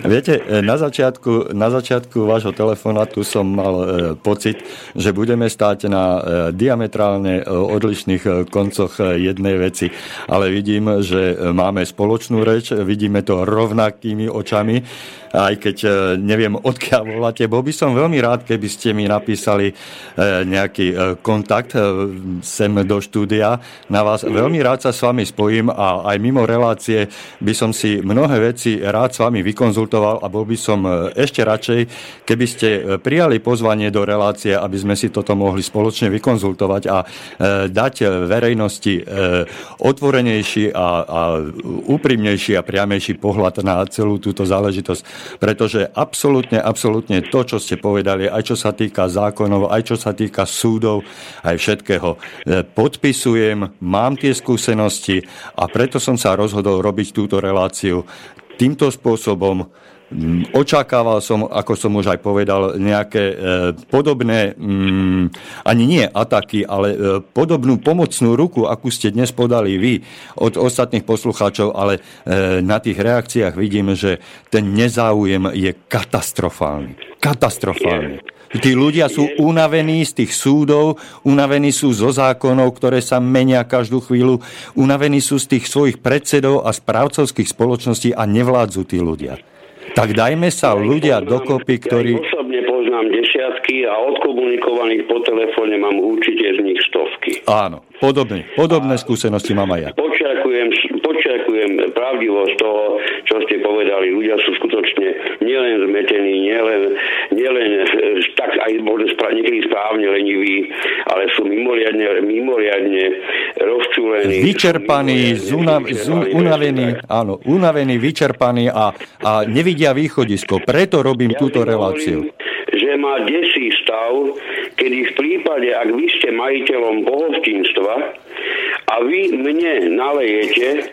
Viete, e, na začiatku, na začiatku vášho telefonátu som mal e, pocit, že budeme stáť na e, diametrálne odlišných koncoch jednej veci, ale vidím, že máme spoločnú reč, vidíme to rovnakými očami aj keď neviem, odkiaľ voláte. Bol by som veľmi rád, keby ste mi napísali nejaký kontakt sem do štúdia na vás. Veľmi rád sa s vami spojím a aj mimo relácie by som si mnohé veci rád s vami vykonzultoval a bol by som ešte radšej, keby ste prijali pozvanie do relácie, aby sme si toto mohli spoločne vykonzultovať a dať verejnosti otvorenejší a, a úprimnejší a priamejší pohľad na celú túto záležitosť. Pretože absolútne, absolútne to, čo ste povedali, aj čo sa týka zákonov, aj čo sa týka súdov, aj všetkého, e, podpisujem, mám tie skúsenosti a preto som sa rozhodol robiť túto reláciu týmto spôsobom, očakával som, ako som už aj povedal, nejaké e, podobné, ani nie ataky, ale e, podobnú pomocnú ruku, akú ste dnes podali vy od ostatných poslucháčov, ale e, na tých reakciách vidím, že ten nezáujem je katastrofálny. Katastrofálny. Tí ľudia sú unavení z tých súdov, unavení sú zo zákonov, ktoré sa menia každú chvíľu, unavení sú z tých svojich predsedov a správcovských spoločností a nevládzu tí ľudia. Tak dajme sa ľudia dokopy, ktorí... Ja osobne poznám desiatky a odkomunikovaných po telefóne mám určite z nich stovky. Áno, podobne, podobné a skúsenosti mám aj ja. Pravdivosť toho, čo ste povedali. Ľudia sú skutočne nielen zmetení, nielen, nielen e, tak aj možno niekedy správne leniví, ale sú mimoriadne, mimoriadne rozčúlení. Vyčerpaní, unavení, áno, unavení, vyčerpaní a, a nevidia východisko. Preto robím ja túto reláciu. Hovorím, že má desí stav, kedy v prípade, ak vy ste majiteľom pohostinstva a vy mne nalejete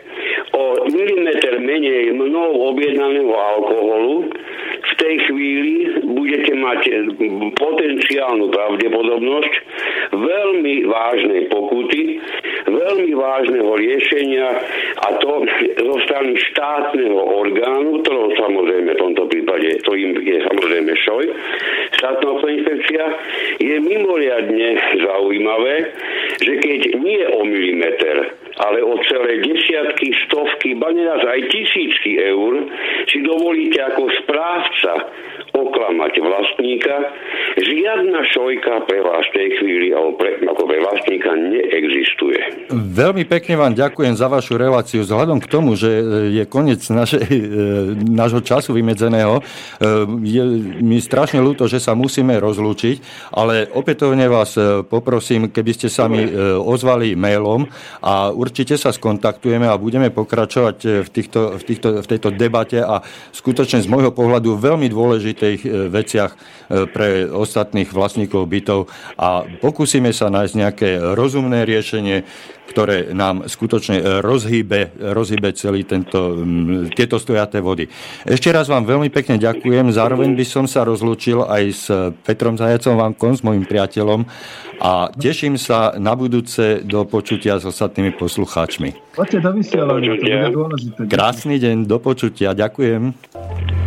o milimeter menej mnou objednaného alkoholu, v tej chvíli budete mať potenciálnu pravdepodobnosť veľmi vážnej pokuty, veľmi vážneho riešenia a to zo strany štátneho orgánu, ktorou samozrejme v tomto prípade, to im je samozrejme ŠOJ, štátna inspekcia, je mimoriadne zaujímavé, že keď nie o milimeter, ale o celé desiatky, stovky, ba aj tisícky eur si dovolíte ako správca oklamať vlastníka, žiadna šojka pre vás v tej chvíli alebo pre, ako pre vlastníka neexistuje. Veľmi pekne vám ďakujem za vašu reláciu. Vzhľadom k tomu, že je koniec naše, nášho času vymedzeného, je mi strašne ľúto, že sa musíme rozlúčiť, ale opätovne vás poprosím, keby ste sa mi ozvali mailom a určite sa skontaktujeme a budeme pokračovať v, týchto, v, týchto, v tejto debate a skutočne z môjho pohľadu veľmi dôležité e, veciach e, pre ostatných vlastníkov bytov a pokúsime sa nájsť nejaké rozumné riešenie, ktoré nám skutočne rozhýbe, rozhýbe celý tento, tieto stojaté vody. Ešte raz vám veľmi pekne ďakujem. Zároveň by som sa rozlúčil aj s Petrom Zajacom Vankom, s mojim priateľom a teším sa na budúce do počutia s ostatnými poslucháčmi. Poďte do vysielania, to bude dôležité. Krásny deň, do počutia, ďakujem.